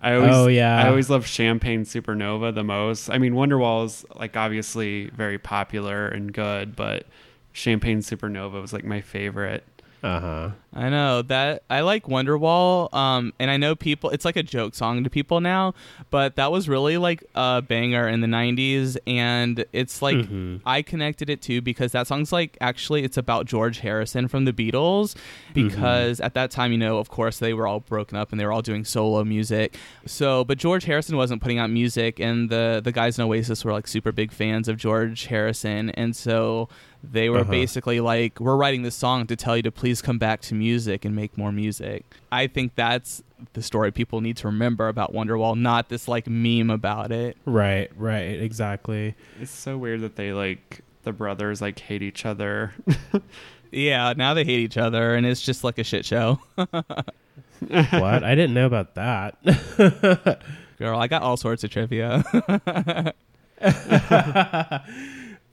I always, Oh, yeah. I always love Champagne Supernova the most. I mean, Wonderwall is like obviously very popular and good, but Champagne Supernova was like my favorite. Uh huh. I know that I like Wonderwall, um, and I know people. It's like a joke song to people now, but that was really like a banger in the '90s, and it's like Mhm. I connected it to because that song's like actually it's about George Harrison from the Beatles because at that time, you know, of course they were all broken up and they were all doing solo music. So, but George Harrison wasn't putting out music and the the guys in Oasis were like super big fans of George Harrison and so they were Uh-huh. basically like we're writing this song to tell you to please come back to music and make more music. I think that's the story people need to remember about Wonderwall, not this like meme about it. Right. Right. Exactly. It's so weird that they like the brothers like hate each other. Yeah, now they hate each other and it's just like a shit show. what? I didn't know about that. Girl, I got all sorts of trivia.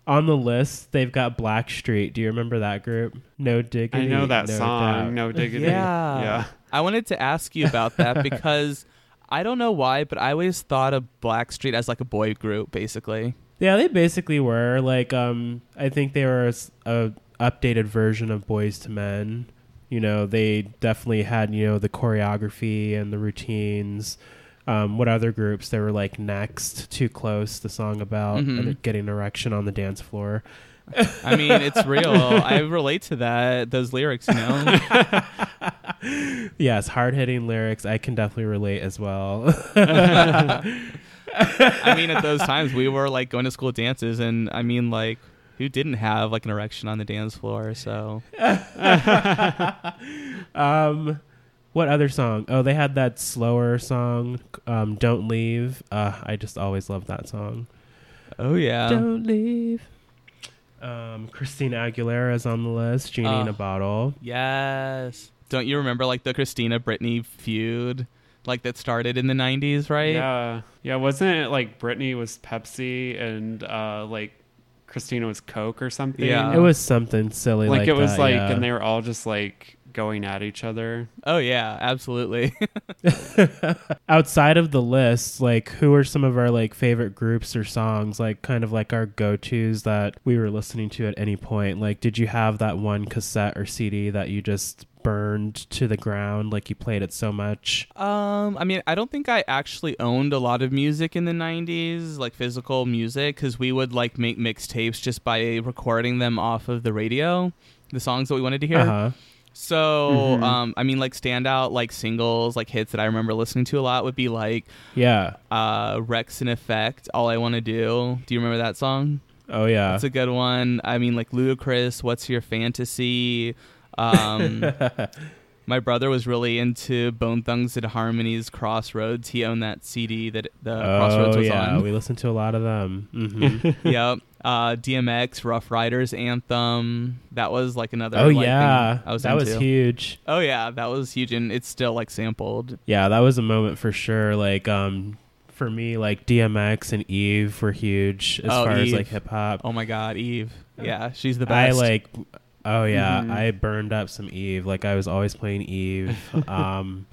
On the list, they've got Blackstreet. Do you remember that group? No diggity. I know that no song, doubt. No Diggity. Yeah. yeah. I wanted to ask you about that because I don't know why, but I always thought of Blackstreet as like a boy group, basically. Yeah, they basically were like. Um, I think they were a, s- a updated version of Boyz II Men. You know, they definitely had you know the choreography and the routines. Um, what other groups? They were like next, too close. The song about Mhm. and getting erection on the dance floor. I mean, it's real. I relate to that, those lyrics, you know? Yes, hard hitting lyrics. I can definitely relate as well. I mean, at those times, we were like going to school dances, and I mean, like, who didn't have like an erection on the dance floor? So, um, what other song? Oh, they had that slower song, um, "Don't Leave." Uh, I just always loved that song. oh, yeah. Don't leave. Um, Christina is on the list. Genie in Uh, a bottle. Yes. Don't you remember like the Christina Britney feud? Like that started in the 90s, right? Yeah. Yeah. Wasn't it like Britney was Pepsi and uh, like Christina was Coke or something? Yeah. It was something silly Like, like, it was that, like, yeah. and they were all just like going at each other. Oh yeah, absolutely. Outside of the list, like who are some of our like favorite groups or songs, like kind of like our go-tos that we were listening to at any point? Like did you have that one cassette or CD that you just burned to the ground like you played it so much? Um, I mean, I don't think I actually owned a lot of music in the '90s, like physical music, because we would like make mixtapes just by recording them off of the radio, the songs that we wanted to hear. Uh-huh. So, Mhm. um, I mean, like standout like singles, like hits that I remember listening to a lot would be like Yeah. uh, Wreckx-n-Effect, All I Want to Do. Do you remember that song? Oh yeah. That's a good one. I mean, like Ludacris, What's Your Fantasy? Um, my brother was really into Bone Thugs-n-Harmony's Crossroads. He owned that CD that the Crossroads oh was yeah, on. we listened to a lot of them. hmm yep. Uh, DMX, Ruff Ryders Anthem. That was like another. oh like, thing yeah, I was that was huge. Oh yeah, that was huge, and it's still like sampled. Yeah, that was a moment for sure. Like um, for me, like DMX and Eve were huge as Oh, far as like hip hop. Oh my God, Eve. Yeah, she's the best. I like. Oh yeah, Mhm. I burned up some Eve. Like I was always playing Eve. um,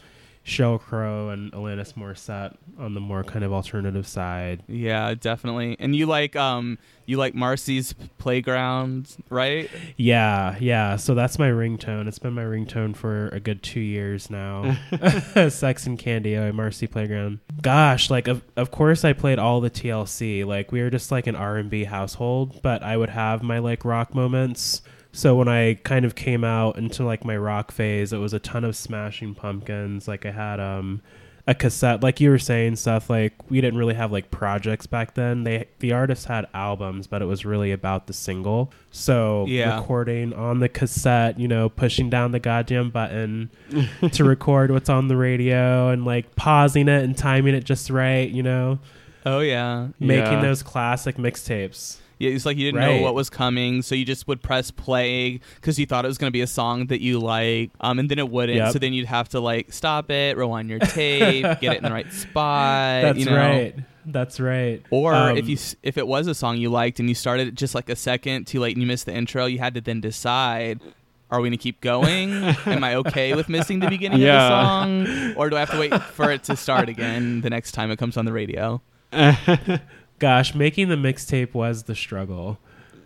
Sheryl Crow and Alanis Morissette on the more kind of alternative side. Yeah, definitely. And you like um you like Marcy's Playground, right? Yeah, yeah. So that's my ringtone. It's been my ringtone for a good two years now. Sex and Candy, oh, Marcy Playground. Gosh, like of of course I played all the TLC. Like we were just like an R and B household, but I would have my like rock moments. So when I kind of came out into like my rock phase, it was a ton of Smashing Pumpkins. Like I had um a cassette, like you were saying, stuff like we didn't really have like projects back then. They the artists had albums, but it was really about the single. So Yeah. recording on the cassette, you know, pushing down the goddamn button to record what's on the radio and like pausing it and timing it just right, you know, Oh yeah. making Yeah. those classic mixtapes. Yeah, it's like you didn't Right. know what was coming, so you just would press play because you thought it was going to be a song that you like, um, and then it wouldn't. Yep. So then you'd have to like stop it, rewind your tape, get it in the right spot. That's you know? right. That's right. Or Um, if you if it was a song you liked and you started it just like a second too late and you missed the intro, you had to then decide. Are we gonna keep going? Am I okay with missing the beginning Yeah. of the song, or do I have to wait for it to start again the next time it comes on the radio? Gosh, making the mixtape was the struggle.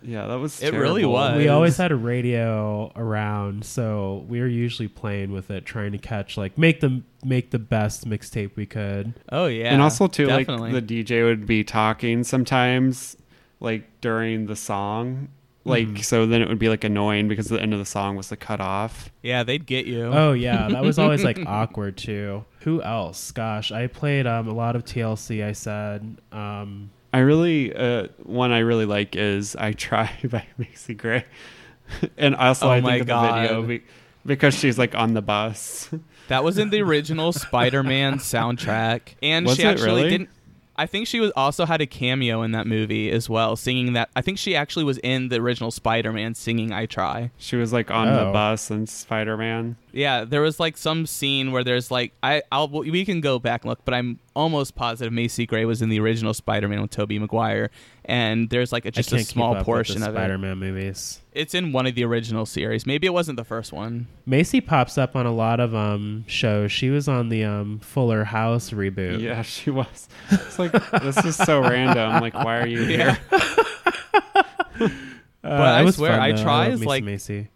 yeah, that was. It really was. We always had a radio around, so we were usually playing with it, trying to catch like make the make the best mixtape we could. Oh yeah, and also too, definitely. like the DJ would be talking sometimes, like during the song, like Mhm. so then it would be like annoying because the end of the song was the cut off. yeah, they'd get you. Oh yeah, that was always like awkward too. Who else? Gosh, I played um, a lot of TLC. I said, um, I really uh, one I really like is "I Try" by Macy Gray, and also Oh I think of the video be- because she's like on the bus. That was in the original Spider-Man soundtrack, and Was she actually really? didn't. I think she was also had a cameo in that movie as well, singing that. I think she actually was in the original Spider-Man singing "I Try." She was like on the Oh. bus and Spider Man. Yeah, there was like some scene where there's like I I'll we can go back and look, but I'm almost positive Macy Gray was in the original Spider-Man with Tobey Maguire, and there's like a, just a small portion with the of it. Spider-Man movies. It's in one of the original series. Maybe it wasn't the first one. Macy pops up on a lot of um shows. She was on the um Fuller House reboot. Yeah, she was. It's like this is so random. Like, why are you here? Uh, I was swear, fun, I though. try love is Macy like- Macy.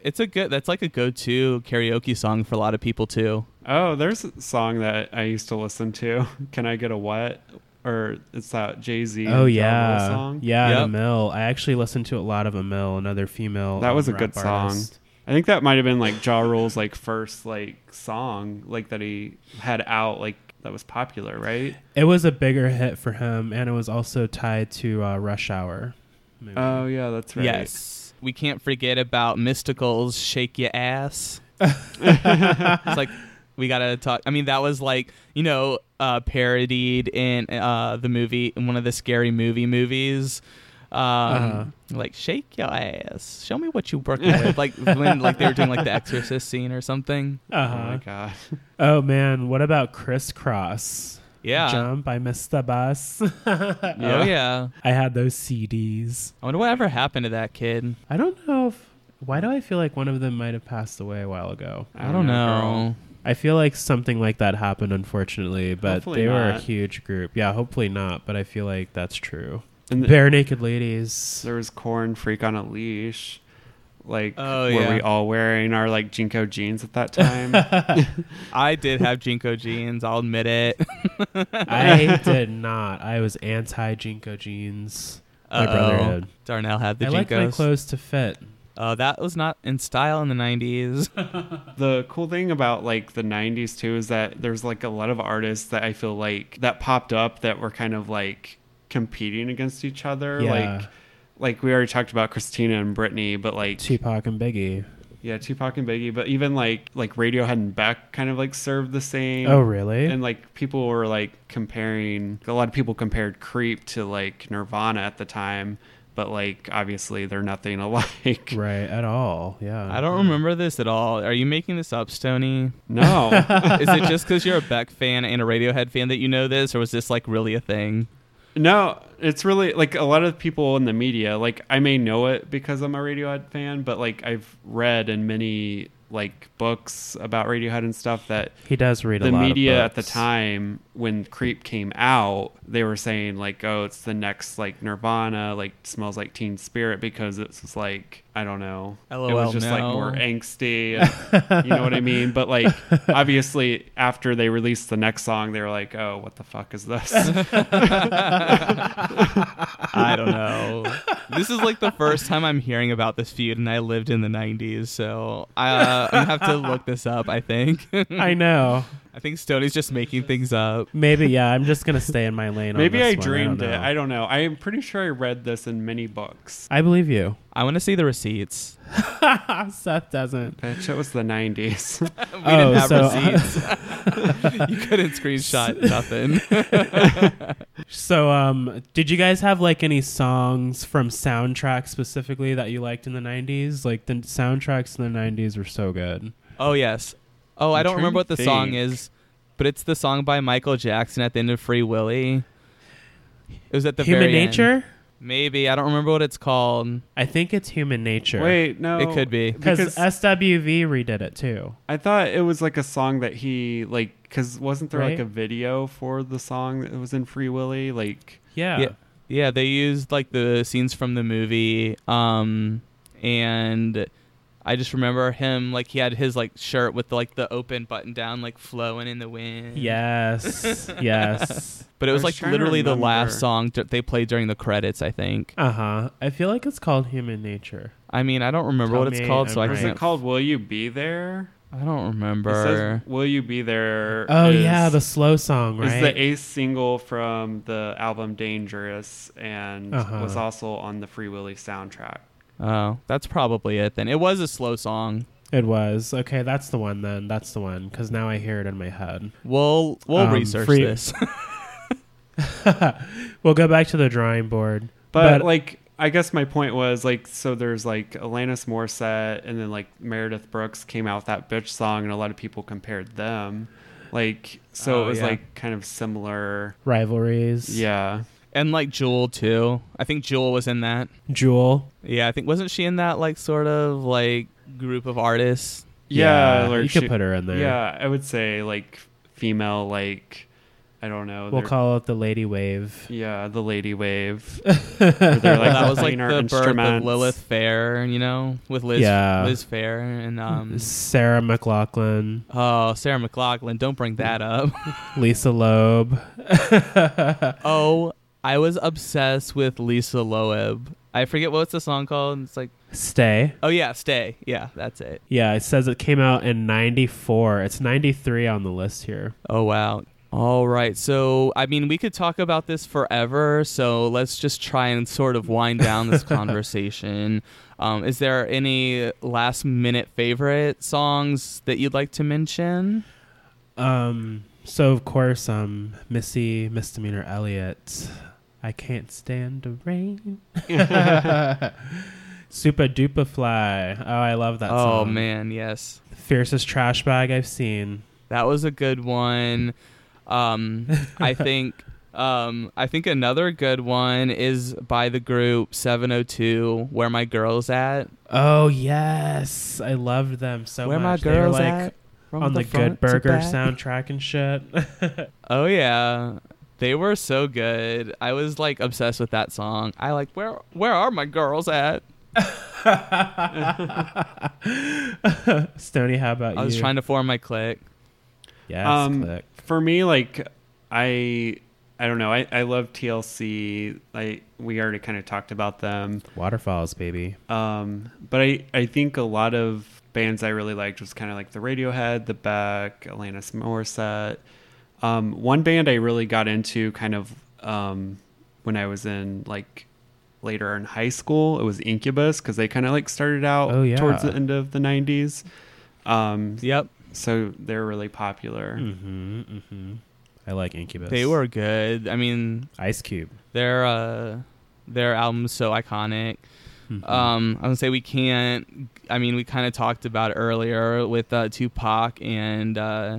It's a good. That's like a go-to karaoke song for a lot of people too. Oh, there's a song that I used to listen to. Can I get a what? Or it's that Jay Z. Oh yeah, song. yeah, Yep. and Amil. I actually listened to a lot of Amil, another female. That was um, a good rap song. I think that might have been like Ja Rule's like first like song like that he had out like that was popular, right? It was a bigger hit for him, and it was also tied to uh, Rush Hour. movie. Oh yeah, that's right. Yes, we can't forget about Mystikal's "Shake Your Ass." it's like we gotta talk. I mean, that was like you know uh, parodied in uh, the movie in one of the scary movie movies. Um, Uh-huh. Like shake your ass, show me what you working with. Like when like they were doing like the Exorcist scene or something. Oh Uh-huh. my god. Oh man, what about Kris Kross? Yeah. Jump, I missed the bus. Oh yeah. I had those CDs. I wonder what ever happened to that kid. I don't know if Why do I feel like one of them might have passed away a while ago? I don't know. I feel like something like that happened, unfortunately, but Hopefully they were a huge group. Yeah, hopefully not, but I feel like that's true. And th- Bare naked ladies. there was Korn freak on a leash. Like Oh, were yeah. we all wearing our like JNCO jeans at that time? I did have JNCO jeans. I'll admit it. I did not. I was anti JNCO jeans. My brother Uh-oh. did. Darnell had the I like my JNCOs. clothes to fit. Uh, that was not in style in the 90s. the cool thing about like the 90s too is that there's like a lot of artists that I feel like that popped up that were kind of like competing against each other. Yeah. Like like we already talked about Christina and Britney, but like Tupac and Biggie. yeah, Tupac and Biggie, but even like like Radiohead and Beck kind of like served the same. Oh, really? And like people were like comparing a lot of people compared Creep to like Nirvana at the time, but like obviously they're nothing alike. right, at all. Yeah. I don't remember this at all. Are you making this up, Stony? No. Is it just because you're a Beck fan and a Radiohead fan that you know this, or was this like really a thing? No, it's really like a lot of people in the media. Like I may know it because I'm a Radiohead fan, but like I've read in many like books about Radiohead and stuff that He does read a the lot of media at the time when Creep came out, they were saying like, "Oh, it's the next like Nirvana, like smells like Teen Spirit," because it's just like I don't know, it was just like more angsty, and, you know what I mean? But like obviously after they released the next song, they were like, "Oh, what the fuck is this?" I don't know. this is like the first time I'm hearing about this feud, and I lived in the 90s, so uh, I have to look this up, I think. I know. I think Stoney's just making things up. Maybe, yeah. I'm just going to stay in my lane. on Maybe this I one. dreamed don't it. I don't know. I am pretty sure I read this in many books. I believe you. I want to see the receipts. Seth doesn't. Bitch, it was the 90s. We Oh, didn't have so- receipts. you couldn't screenshot nothing. So, um, did you guys have like any songs from soundtracks specifically that you liked in the '90s? Like the soundtracks in the '90s were so good. Oh yes. Oh, I I'm don't remember what to the song is, but it's the song by Michael Jackson at the end of Free Willy. It was at the Human very end. Nature. Maybe I don't remember what it's called. I think it's Human Nature. Wait, no. It could be. because Because SWV redid it too. I thought it was like a song that he, like, because wasn't there like a video for the song that was in Free Willy? Like, Yeah. Yeah. Yeah, they used like the scenes from the movie, um, and I just remember him like he had his like shirt with like the open button down, like flowing in the wind. Yes. yes. but it was, was like literally the last song that they played during the credits. I think. Uh huh. I feel like it's called Human Nature. I mean, I don't remember Tell what it's me called, I'm so I right. was can't. it called Will You Be There? I don't It remember. says Will You Be There. Oh is- yeah, the slow song, is right? the eighth single from the album Dangerous and Uh-huh. was also on the Free Willy soundtrack. Oh, that's probably it then. It was a slow song. it was okay. That's the one then. That's the one because now I hear it in my head. We'll we'll Um, research free- this. we'll go back to the drawing board. But, But- like, I guess my point was like, so there's like Alanis Morissette, and then like Meredith Brooks came out with that bitch song, and a lot of people compared them. Like, so Oh, it was yeah. like kind of similar. Rivalries. Yeah. And like Jewel too. I think Jewel was in that. Jewel. Yeah, I think wasn't she in that like sort of like group of artists? Yeah, or you she- could put her in there. Yeah, I would say like female, like I don't know. We'll call it the Lady Wave. yeah, the lady wave. Where they're like that was like the birth of. Lilith Fair, you know, with Liz Yeah. Liz Phair and um Sarah McLachlan, oh Sarah McLachlan. Don't bring that up. Lisa Loeb. oh, I was obsessed with Lisa Loeb. I forget what's the song called. It's like Stay. oh yeah, Stay. Yeah, that's it. Yeah, it says it came out in 94. It's 93 on the list here. Oh wow. All right. So, I mean, we could talk about this forever. So, let's just try and sort of wind down this conversation. Um, is there any last minute favorite songs that you'd like to mention? Um, so of course, um, Missy Misdemeanor Elliott. I can't stand the rain. Super duper fly. Oh, I love that oh, song. man. Yes. Fiercest trash bag I've seen. That was a good one. Um, I think Um, I think another good one is by the group 702, Where My Girls At. Oh yes, I loved them so Where My much. They were, Girls like At. From on the, front Good Burger soundtrack and shit. Oh yeah. They were so good. I was like obsessed with that song. I like where where are my girls at? Stony, how about you? I was trying to form my clique. Yes, Um, click. For me, like I, I don't know. I, I love TLC. I we already kind of talked about them. Waterfalls, baby. Um, but I, I think a lot of bands I really liked was kind of like the Radiohead, the Beck, Alanis Morissette. Um, one band I really got into kind of um, when I was in like later in high school, it was Incubus because they kind of like started out Oh, yeah. towards the end of the 90s. Um, Yep. so they're really popular. Mm-hmm, mm-hmm. I like Incubus. They were good. I mean, Ice Cube. their uh their album's so iconic. Mhm. Um, I would say we can't. I mean, we kind of talked about earlier with uh, Tupac and uh,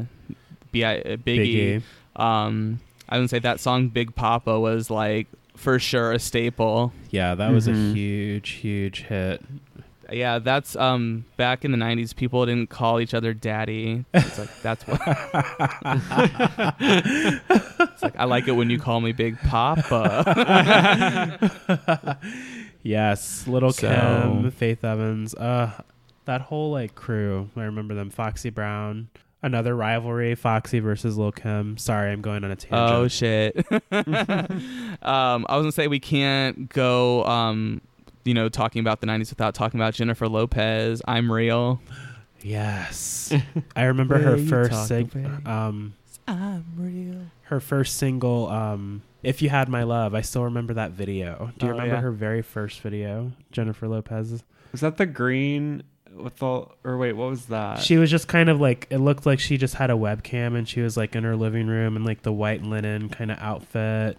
B.I. uh, Biggie. Biggie. Um, I would say that song "Big Poppa" was like for sure a staple. Yeah, that was Mhm. a huge, huge hit. Yeah, that's um back in the '90s. People didn't call each other daddy. It's like that's what. it's like I like it when you call me Big Papa. yes, Little So- Kim, Faith Evans, uh, that whole like crew. I remember them. Foxy Brown, another rivalry, Foxy versus Lil Kim. Sorry, I'm going on a tangent. Oh shit. um, I was gonna say we can't go, um, you know, talking about the '90s without talking about Jennifer Lopez. I'm real. yes, I remember her first talking, sing- um, I'm real. her first single. Um, if you had my love, I still remember that video. Do you Oh, remember yeah. her very first video, Jennifer Lopez? Is that the green with all? Or wait, what was that? She was just kind of like it looked like she just had a webcam and she was like in her living room in like the white linen kind of outfit.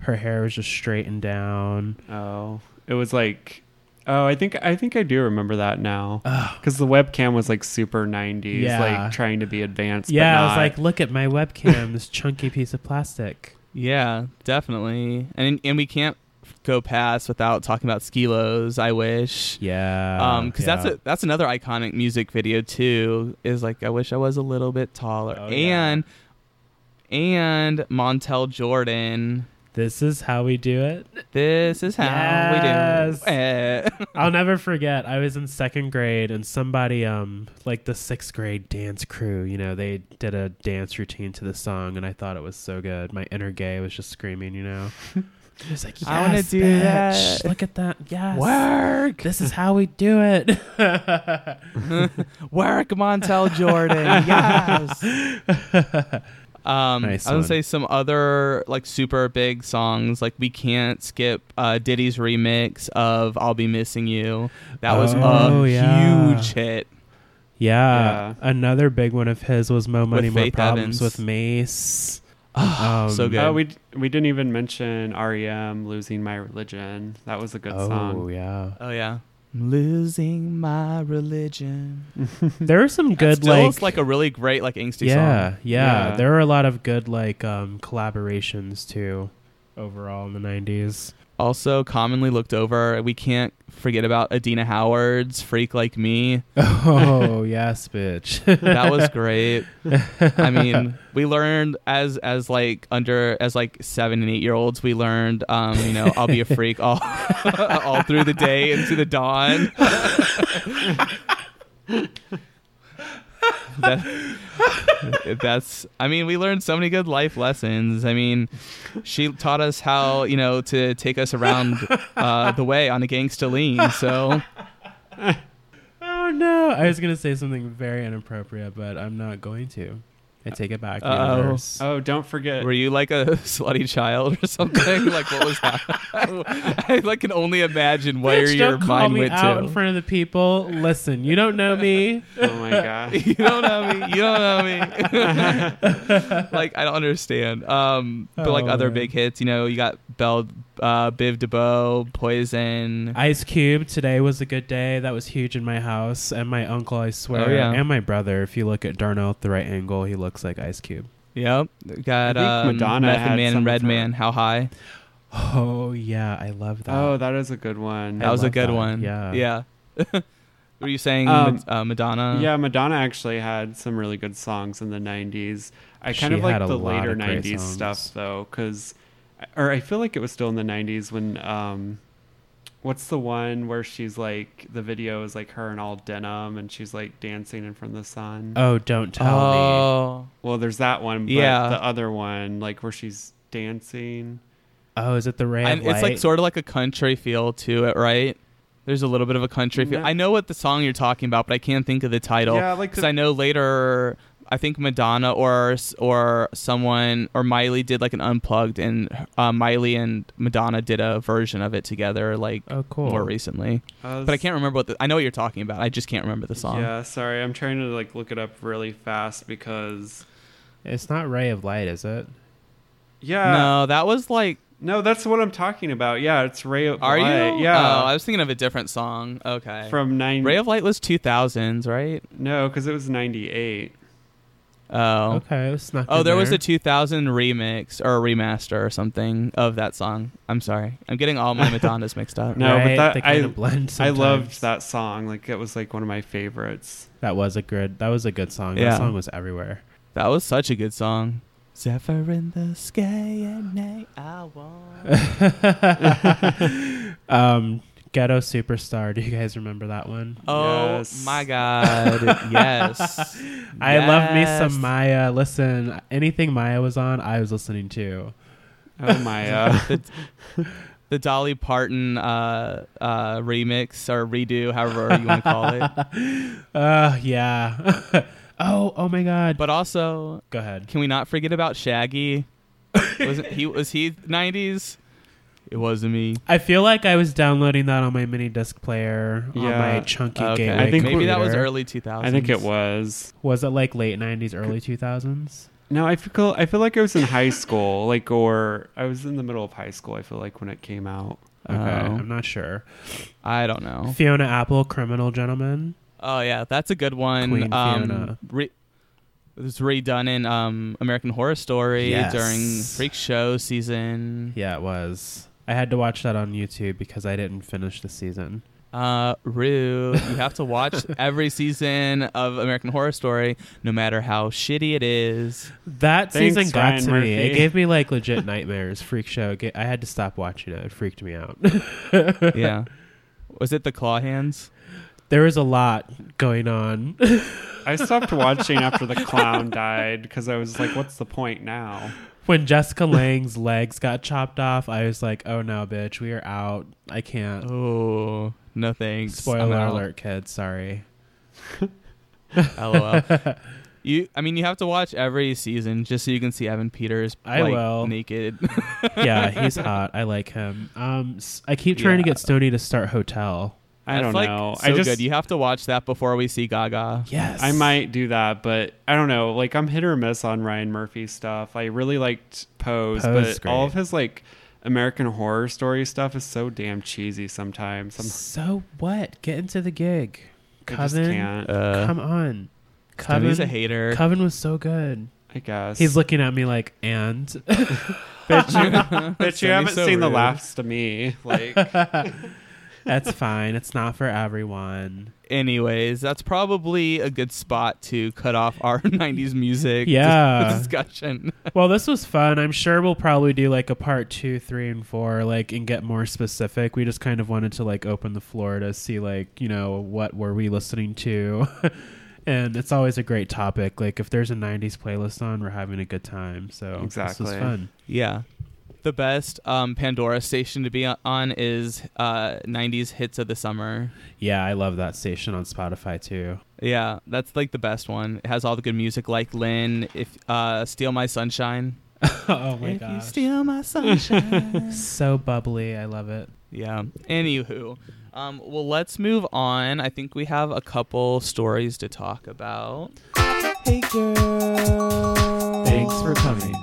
Her hair was just straightened down. Oh, it was like. Oh, I think I think I do remember that now because the webcam was like super '90s, Yeah. like trying to be advanced. yeah, but I was like, look at my webcam, this chunky piece of plastic. Yeah, definitely. And and we can't go past without talking about Skee-Lo's. I wish. Yeah, Um, because that's a that's another iconic music video too. Is like I wish I was a little bit taller. Oh, yeah. and and Montell Jordan. this is how we do it. This is how Yes. we do. it. I'll never forget. I was in second grade and somebody, um, like the sixth grade dance crew, you know, they did a dance routine to the song, and I thought it was so good. My inner gay was just screaming, you know. It was like, yes, I wanna do bitch. that. Look at that. Yes. Work, This is how we do it. work, Montell Jordan. yes. Um, Nice I would one. say some other like super big songs. Like we can't skip uh, Diddy's remix of "I'll Be Missing You." That was Oh, a yeah. huge hit. yeah. Yeah. Another big one of his was Mo Money, Mo Faith Problems Evans. with Mase. Oh, so Um, good. Oh, we we didn't even mention REM "Losing My Religion." That was a good Oh, song. Oh yeah. oh yeah, losing my religion. There are some good, Still, like, it's like a really great like angsty yeah, song. yeah, Yeah. There are a lot of good like um collaborations too overall in the 90s. Also, commonly looked over. We can't forget about Adina Howard's "Freak Like Me." Oh, yes, bitch. That was great. I mean, we learned as as like under as like seven and eight year olds, we learned, um, you know, I'll be a freak all all through the day into the dawn. That- that's I mean, we learned so many good life lessons. I mean, she taught us how, you know, to take us around uh, the way on a gangsta lean. So oh no, I was going to say something very inappropriate, but I'm not going to. I take it back. Uh-oh. Oh, don't forget. Were you like a slutty child or something? like what was that? I like can only imagine where Bitch, your don't call mind me went out to. in front of the people. Listen, you don't know me. oh my god. you don't know me. You don't know me. like I don't understand. Um, but like Oh, other man. big hits, you know, you got Bell, uh, Biv DeVoe, Poison. Ice Cube, today was a good day. That was huge in my house. And my uncle, I swear. Oh, yeah. And my brother. If you look at Darnell at the right angle, he looks like Ice Cube. Yep. Got I um, Madonna Method Man and of Red. Man. How high? Oh yeah, I love that. Oh, that is a good one. That was a good that, one. yeah. Yeah. Were you saying Um, uh, Madonna? yeah, Madonna actually had some really good songs in the '90s. I kind She of like the later of '90s songs. stuff though, because, or I feel like it was still in the '90s when, um, what's the one where she's like the video is like her in all denim and she's like dancing in front of the sun. Oh, don't tell me. Oh. Well, there's that one, but Yeah. the other one, like where she's dancing. Oh, is it the ray And it's like sort of like a country feel to it, right? There's a little bit of a country feel. No. I know what the song you're talking about, but I can't think of the title. Yeah, like because I know later, I think Madonna or or someone or Miley did like an unplugged, and uh, Miley and Madonna did a version of it together, like oh, cool. more recently. Uh, But I can't remember what the. I know what you're talking about. I just can't remember the song. Yeah, sorry, I'm trying to like look it up really fast because It's not ray of light, is it? yeah, no, that was like. no, that's what I'm talking about. Yeah, it's Ray of Are Light. you? Yeah, Oh, I was thinking of a different song. Okay. from nine. Ray of Light was 2000s, right? no, because it was '98. Oh. Okay, it's not. Oh, there was a 2000 remix or a remaster or something of that song. I'm sorry. I'm getting all my Madonnas mixed up. No, but that- kind I- of blend. I loved that song. Like it was like one of my favorites. That was a good. That was a good song. Yeah. That song was everywhere. That was such a good song. Zephyr in the sky at night, I want. um, Ghetto Superstar. Do you guys remember that one? Oh Yes. my god. yes. I love me some Mýa. Listen, anything Mýa was on, I was listening to. Oh my! Uh, the, the Dolly Parton uh, uh, remix or redo, however you want to call it. Uh, yeah. oh, oh my God. But also, Go ahead. can we not forget about Shaggy? was he was he 90s? It wasn't me. I feel like I was downloading that on my mini disc player on Yeah. my chunky Okay. gateway. I think maybe that was early 2000s. I think it was. Was it like late '90s, early 2000s? No, I feel I feel like I was in high school, like or I was in the middle of high school. I feel like when it came out. Okay, Oh. I'm not sure. I don't know. Fiona Apple, Criminal Gentleman. Oh yeah, that's a good one. Queen um, Fiona. Re- it was redone in um, American Horror Story Yes. during Freak Show season. Yeah, it was. I had to watch that on YouTube because I didn't finish the season. Uh, Rue, you have to watch every season of American Horror Story, no matter how shitty it is. That Thanks, season got Ryan to Murphy. me. It gave me like legit nightmares. Freak show. I had to stop watching it. It freaked me out. Yeah. Was it the claw hands? There was a lot going on. I stopped watching after the clown died because I was like, "What's the point now?" when Jessica Lange's legs got chopped off, I was like, "Oh no, bitch, we are out. I can't." Oh, no thanks. Spoiler I'm out. alert, kids. Sorry. LOL. you, I mean, you have to watch every season just so you can see Evan Peters I like, will. naked. yeah, he's hot. I like him. Um, s- I keep trying to get Stony to start Hotel. I don't like, know. So I just good. You have to watch that before we see Gaga. Yes, I might do that, but I don't know. Like I'm hit or miss on Ryan Murphy stuff. I really liked Pose, Pose is but all of his like American Horror Story stuff is so damn cheesy sometimes. I'm, So what? Get into the gig. I Coven. Uh, come on. Tony's Coven, a hater. Coven was so good. I guess He's looking at me like, and Bitch, you, bitch, you haven't so seen the rude. laughs to me. Like that's fine. It's not for everyone. Anyways, that's probably a good spot to cut off our 90s music dis- Yeah. discussion. Well, this was fun. I'm sure we'll probably do like a part two, three, and four, like, and get more specific. We just kind of wanted to like open the floor to see, like, you know, what were we listening to. and it's always a great topic. Like, if there's a 90s playlist on, we're having a good time. So this Exactly. was fun. Yeah. The best um, Pandora station to be on is uh, 90s Hits of the Summer. Yeah, I love that station on Spotify too. Yeah, that's like the best one. It has all the good music like Len, if uh, Steal My Sunshine. oh my if you steal my sunshine. so bubbly. I love it. yeah. Anywho, um, well, let's move on. I think we have a couple stories to talk about. Hey, girl. Thanks for coming.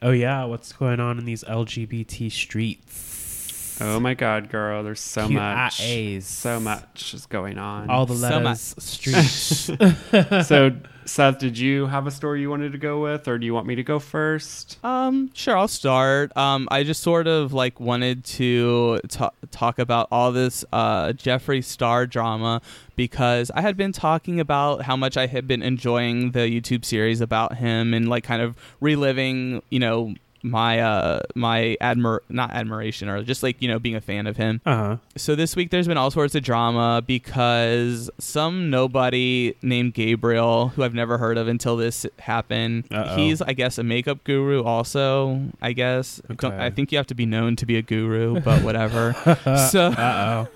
Oh yeah, what's going on in these LGBT streets? Oh my god, girl, there's so much. QIAs. So much is going on. All the So letters. much. Street. so, Seth, did you have a story you wanted to go with, or do you want me to go first? Um, sure, I'll start. Um, I just sort of like wanted to ta- talk about all this uh, Jeffree Star drama because I had been talking about how much I had been enjoying the YouTube series about him and like kind of reliving, you know, my uh my admir not admiration or just like you know being a fan of him Uh huh. so this week there's been all sorts of drama because some nobody named Gabriel, who I've never heard of until this happened, Uh-oh. he's I guess a makeup guru also. I guess Okay. I think you have to be known to be a guru, but whatever. so.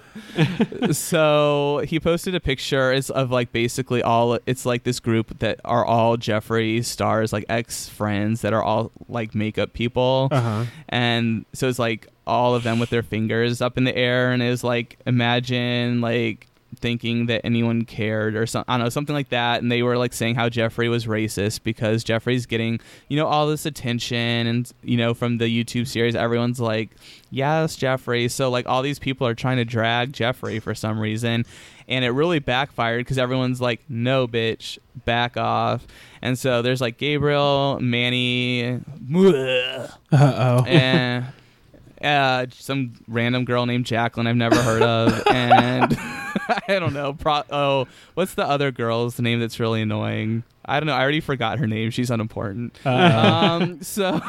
So he posted a picture. Is of like basically all it's like this group that are all Jeffree stars like ex friends that are all like makeup people. Uh huh. and so it's like all of them with their fingers up in the air. And it was like imagine like thinking that anyone cared or something I don't know something like that. And they were like saying how Jeffree was racist because Jeffree's getting you know all this attention and you know from the YouTube series. Everyone's like yes Jeffree. So like all these people are trying to drag Jeffree for some reason. And it really backfired because everyone's like no bitch back off. And so there's like Gabriel Manny Uh oh. and uh, some random girl named Jacqueline I've never heard of, and I don't know. Pro- oh, what's the other girl's name that's really annoying? I don't know. I already forgot her name. She's unimportant. um, so,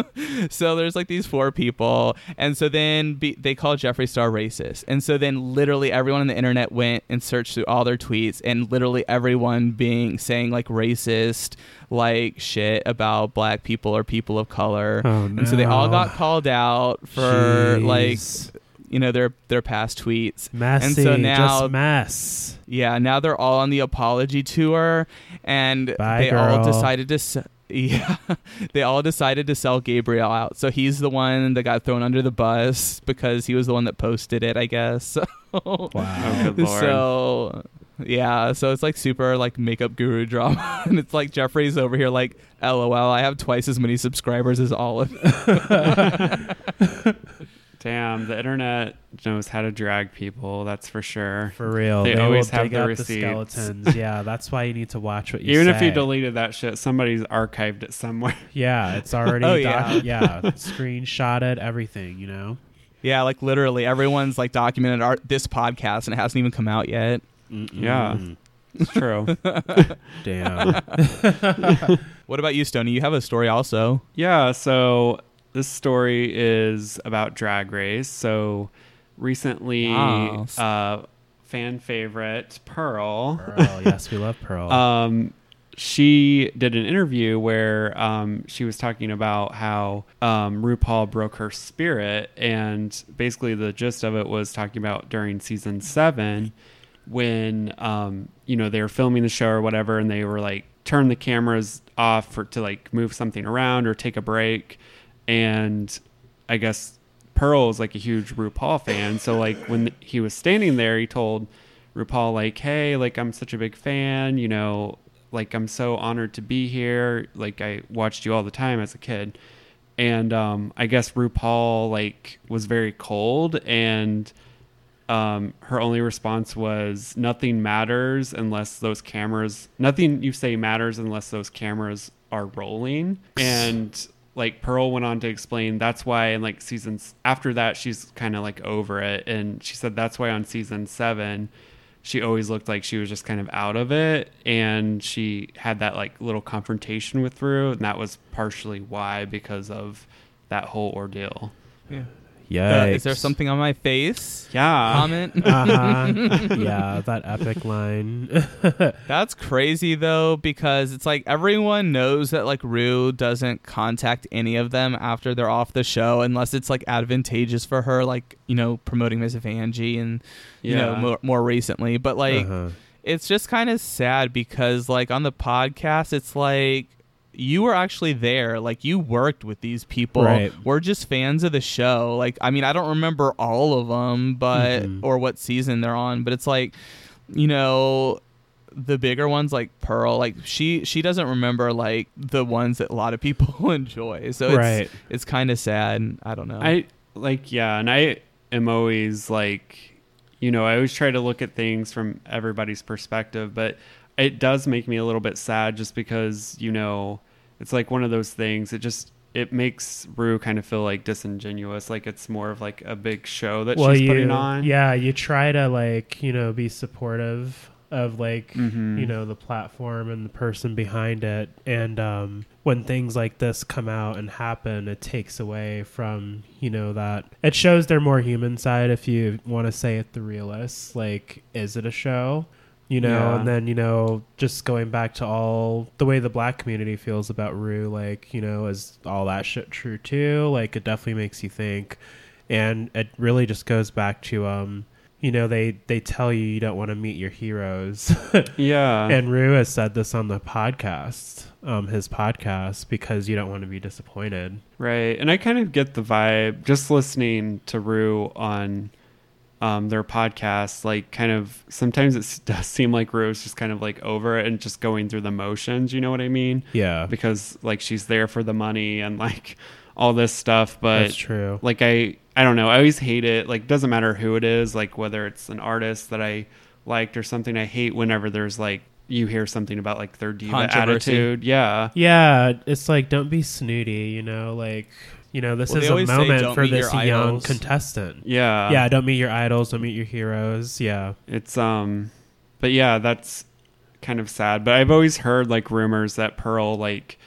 so there's like these four people, and so then be, they call Jeffree Star racist, and so then literally everyone on the internet went and searched through all their tweets, and literally everyone being saying like racist like shit about black people or people of color, Oh, and so they all got called out for like Jeez. You know their their past tweets. messy. so now- just mess. Yeah, now they're all on the apology tour, and Bye, they all decided to. s- Yeah, they all decided to sell Gabriel out. So he's the one that got thrown under the bus because he was the one that posted it, I guess. So, Wow. Oh, good lord. so yeah, so it's like super like makeup guru drama, and it's like Jeffree's over here like, LOL, I have twice as many subscribers as all Olive. Damn, the internet knows how to drag people. That's for sure. For real. They They, always will have dig the receipts. the skeletons. yeah, that's why you need to watch what you say. Even say. if you deleted that shit, somebody's archived it somewhere. Yeah, it's already Oh, doc- yeah. yeah, screenshotted everything, you know. yeah, like literally everyone's like documented our, this podcast, and it hasn't even come out yet. Yeah. Mm-mm. It's true. Damn. What about you, Stony? You have a story also. Yeah, so this story is about Drag Race. So recently, uh, fan favorite Pearl, Pearl, yes, we love Pearl. um, she did an interview where um, she was talking about how um, RuPaul broke her spirit, and basically the gist of it was talking about during season seven when um, you know they were filming the show or whatever, and they were like turn the cameras off for to like move something around or take a break, and I guess Pearl is like a huge RuPaul fan, so like when he was standing there, he told RuPaul like, "Hey, like I'm such a big fan, you know, like I'm so honored to be here. Like I watched you all the time as a kid." And um I guess RuPaul like was very cold and um her only response was nothing matters unless those cameras nothing you say matters unless those cameras are rolling. And like Pearl went on to explain that's why in like seasons after that she's kind of like over it and she said that's why on season 7 she always looked like she was just kind of out of it and she had that like little confrontation with Ru and that was partially why because of that whole ordeal. Yeah. Yeah. is there something on my face? Yeah. Comment. Uh-huh. yeah, that epic line. That's crazy though, because it's like everyone knows that like Ru doesn't contact any of them after they're off the show unless it's like advantageous for her, like you know promoting Miss Vanjie and you know more, more recently. But like Uh-huh. it's just kind of sad because like on the podcast, it's like you were actually there like you worked with these people Right. we're just fans of the show like i mean i don't remember all of them but Mhm. or what season they're on but it's like you know the bigger ones like pearl like she she doesn't remember like the ones that a lot of people enjoy so it's Right. it's kind of sad i don't know I like yeah, and I am always like, you know, I always try to look at things from everybody's perspective, but it does make me a little bit sad just because, you know, it's like one of those things. It just it makes Ru kind of feel like disingenuous, like it's more of like a big show that she's you, putting on. Yeah, you try to like you know be supportive of like Mhm. you know the platform and the person behind it, and um, when things like this come out and happen, it takes away from you know that it shows their more human side. If you want to say it, the realist, like, is it a show? You know, Yeah. and then you know, just going back to all the way the black community feels about Ru, like you know, is all that shit true too? Like, it definitely makes you think and it really just goes back to um you know they they tell you you don't want to meet your heroes Yeah. and Ru has said this on the podcast um his podcast because you don't want to be disappointed Right. And I kind of get the vibe just listening to Ru on um, their podcast. Like, kind of sometimes it does seem like Rose just kind of like over it and just going through the motions. You know what I mean? yeah Because like she's there for the money and like all this stuff. But that's true like I, I don't know. I always hate it. Like, doesn't matter who it is. Like whether it's an artist that I liked or something. I hate whenever there's like you hear something about like their diva attitude. Yeah. yeah it's like don't be snooty you know like you know this Well, is a always say moment for this young idols. contestant Yeah. yeah don't meet your idols don't meet your heroes yeah It's um but yeah, that's kind of sad. But I've always heard like rumors that Pearl like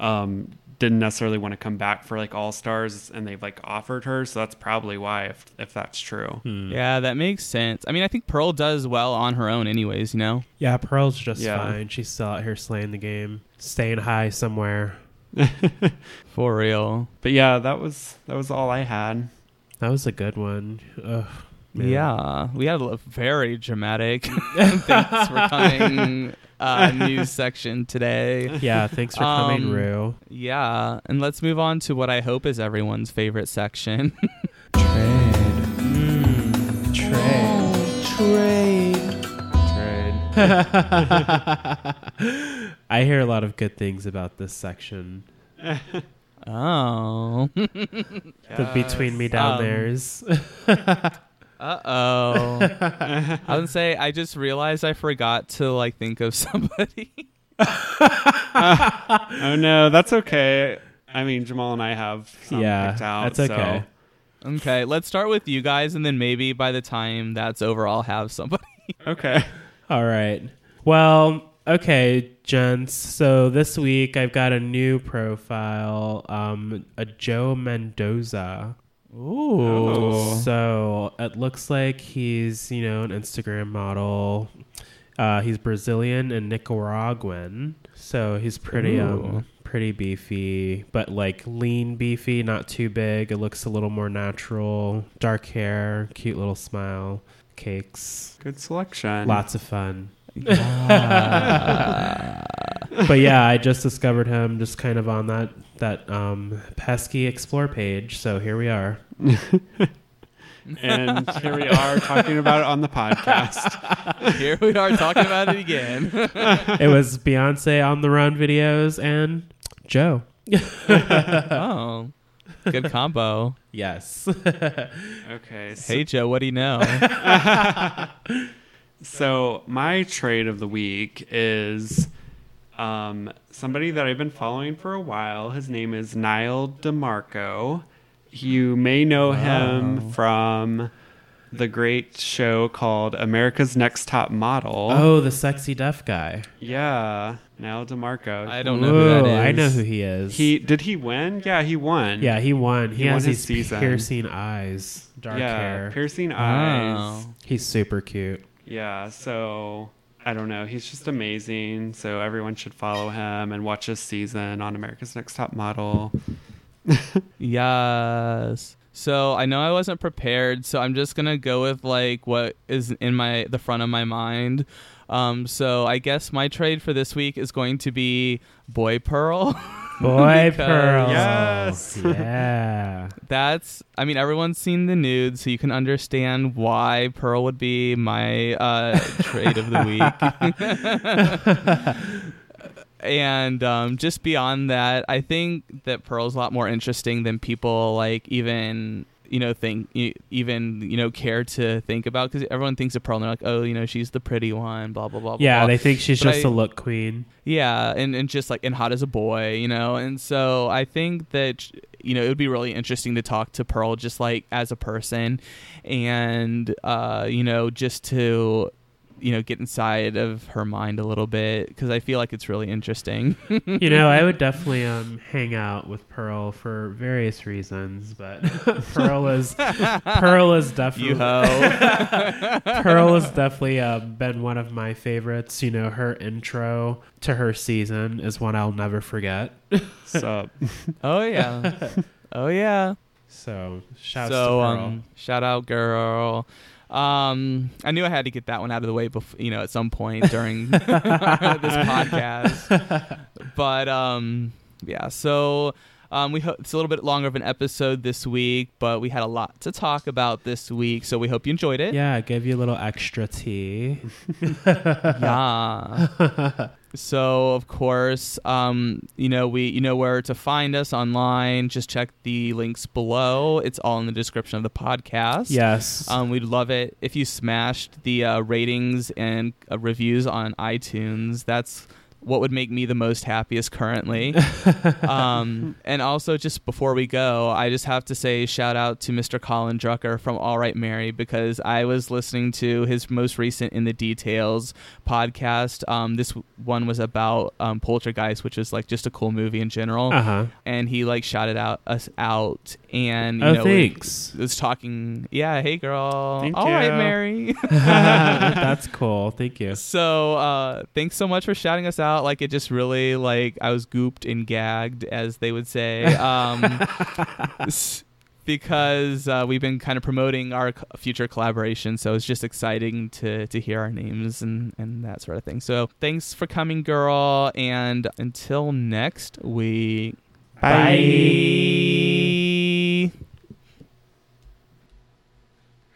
um didn't necessarily want to come back for like All Stars and they've like offered her, so that's probably why if if that's true. Hmm. Yeah, that makes sense. I mean, I think Pearl does well on her own, anyways. You know. yeah pearl's just Yeah. fine she's still out here slaying the game staying high somewhere For real. But yeah, that was that was all I had. That was a good one. Ugh. Yeah, we had a very dramatic thanks for coming uh, news section today. Yeah, thanks for coming, Um, Rue. Yeah, and let's move on to what I hope is everyone's favorite section. Trade. Mm, trade. Trade. I hear a lot of good things about this section. oh. The between me down Um, there's. Uh oh. I would say I just realized I forgot to like think of somebody. oh no, that's okay. I mean Jamal and I have some yeah, picked out. that's okay. okay, let's start with you guys, and then maybe by the time that's over, I'll have somebody. Okay. All right. Well, okay, gents. So this week I've got a new profile, um, a Joe Mendoza. Ooh. Oh. So it looks like he's, you know, an Instagram model. Uh, he's Brazilian and Nicaraguan, so he's pretty Ooh. um pretty beefy, but like lean beefy, not too big. It looks a little more natural. Dark hair, cute little smile, cakes, Good selection. lots of fun. Yeah. But yeah, I just discovered him just kind of on that that um pesky explore page. So here we are. And here we are talking about it on the podcast. Here we are talking about it again. it was Beyonce on the run videos and Joe. oh, good combo. Yes. Okay. So, Hey Joe, what do you know? so my trade of the week is um, somebody that I've been following for a while. His name is Nyle DiMarco. You may know him from the great show called America's Next Top Model. oh, the sexy deaf guy. Yeah, Nyle DiMarco. I don't know who that Whoa, is. I know who he is. He did he win? Yeah, he won. yeah, he won. He, He has won his these season. piercing eyes, dark yeah, hair. piercing eyes. Oh. He's super cute. Yeah, so I don't know. He's just amazing. So everyone should follow him and watch his season on America's Next Top Model. Yes. So I know I wasn't prepared, so I'm just gonna go with like what is in my the front of my mind. Um, so I guess my trade for this week is going to be Boy Pearl. Boy Because- Pearl. Yes. Yeah. That's I mean everyone's seen the nude, so you can understand why Pearl would be my uh, trade of the week. and um, just beyond that, I think that Pearl's a lot more interesting than people like even you know think even you know care to think about because everyone thinks of Pearl and they're like oh you know she's the pretty one blah blah blah blah, Yeah, blah. they think she's But just I- a look queen. Yeah, and, and just like and hot as a boy, you know. And so I think that you know it would be really interesting to talk to Pearl just like as a person, and uh, you know just to you know get inside of her mind a little bit because I feel like it's really interesting. you know, I would definitely um, hang out with Pearl for various reasons, but Pearl is Pearl is definitely. Pearl has definitely uh, been one of my favorites. You know, her intro to her season is one I'll never forget. So oh yeah, oh yeah. So, shout so to Pearl. um, shout out girl. Um, I knew I had to get that one out of the way before you know at some point during this podcast. But um, yeah, so um, we hope it's a little bit longer of an episode this week, but we had a lot to talk about this week, so we hope you enjoyed it. yeah, give you a little extra tea. yeah. so of course, um, you know we you know where to find us online. Just check the links below. It's all in the description of the podcast. yes. Um, we'd love it if you smashed the uh, ratings and uh, reviews on iTunes. That's what would make me the most happiest currently. um, and also, just before we go, I just have to say shout out to Mr. Colin Drucker from All Right Mary because I was listening to his most recent In the Details podcast. Um, this one was about um, Poltergeist, which is like just a cool movie in general. uh huh. And he like shouted out us out and you Oh, know thanks. was talking. Yeah, hey girl. Thank All right, you. Mary. That's cool. Thank you. so uh, thanks so much for shouting us out. Like it just really like I was gooped and gagged, as they would say. Um, because uh, we've been kind of promoting our future collaboration, so it's just exciting to to hear our names and and that sort of thing. So thanks for coming, girl, and until next week. Bye. Bye.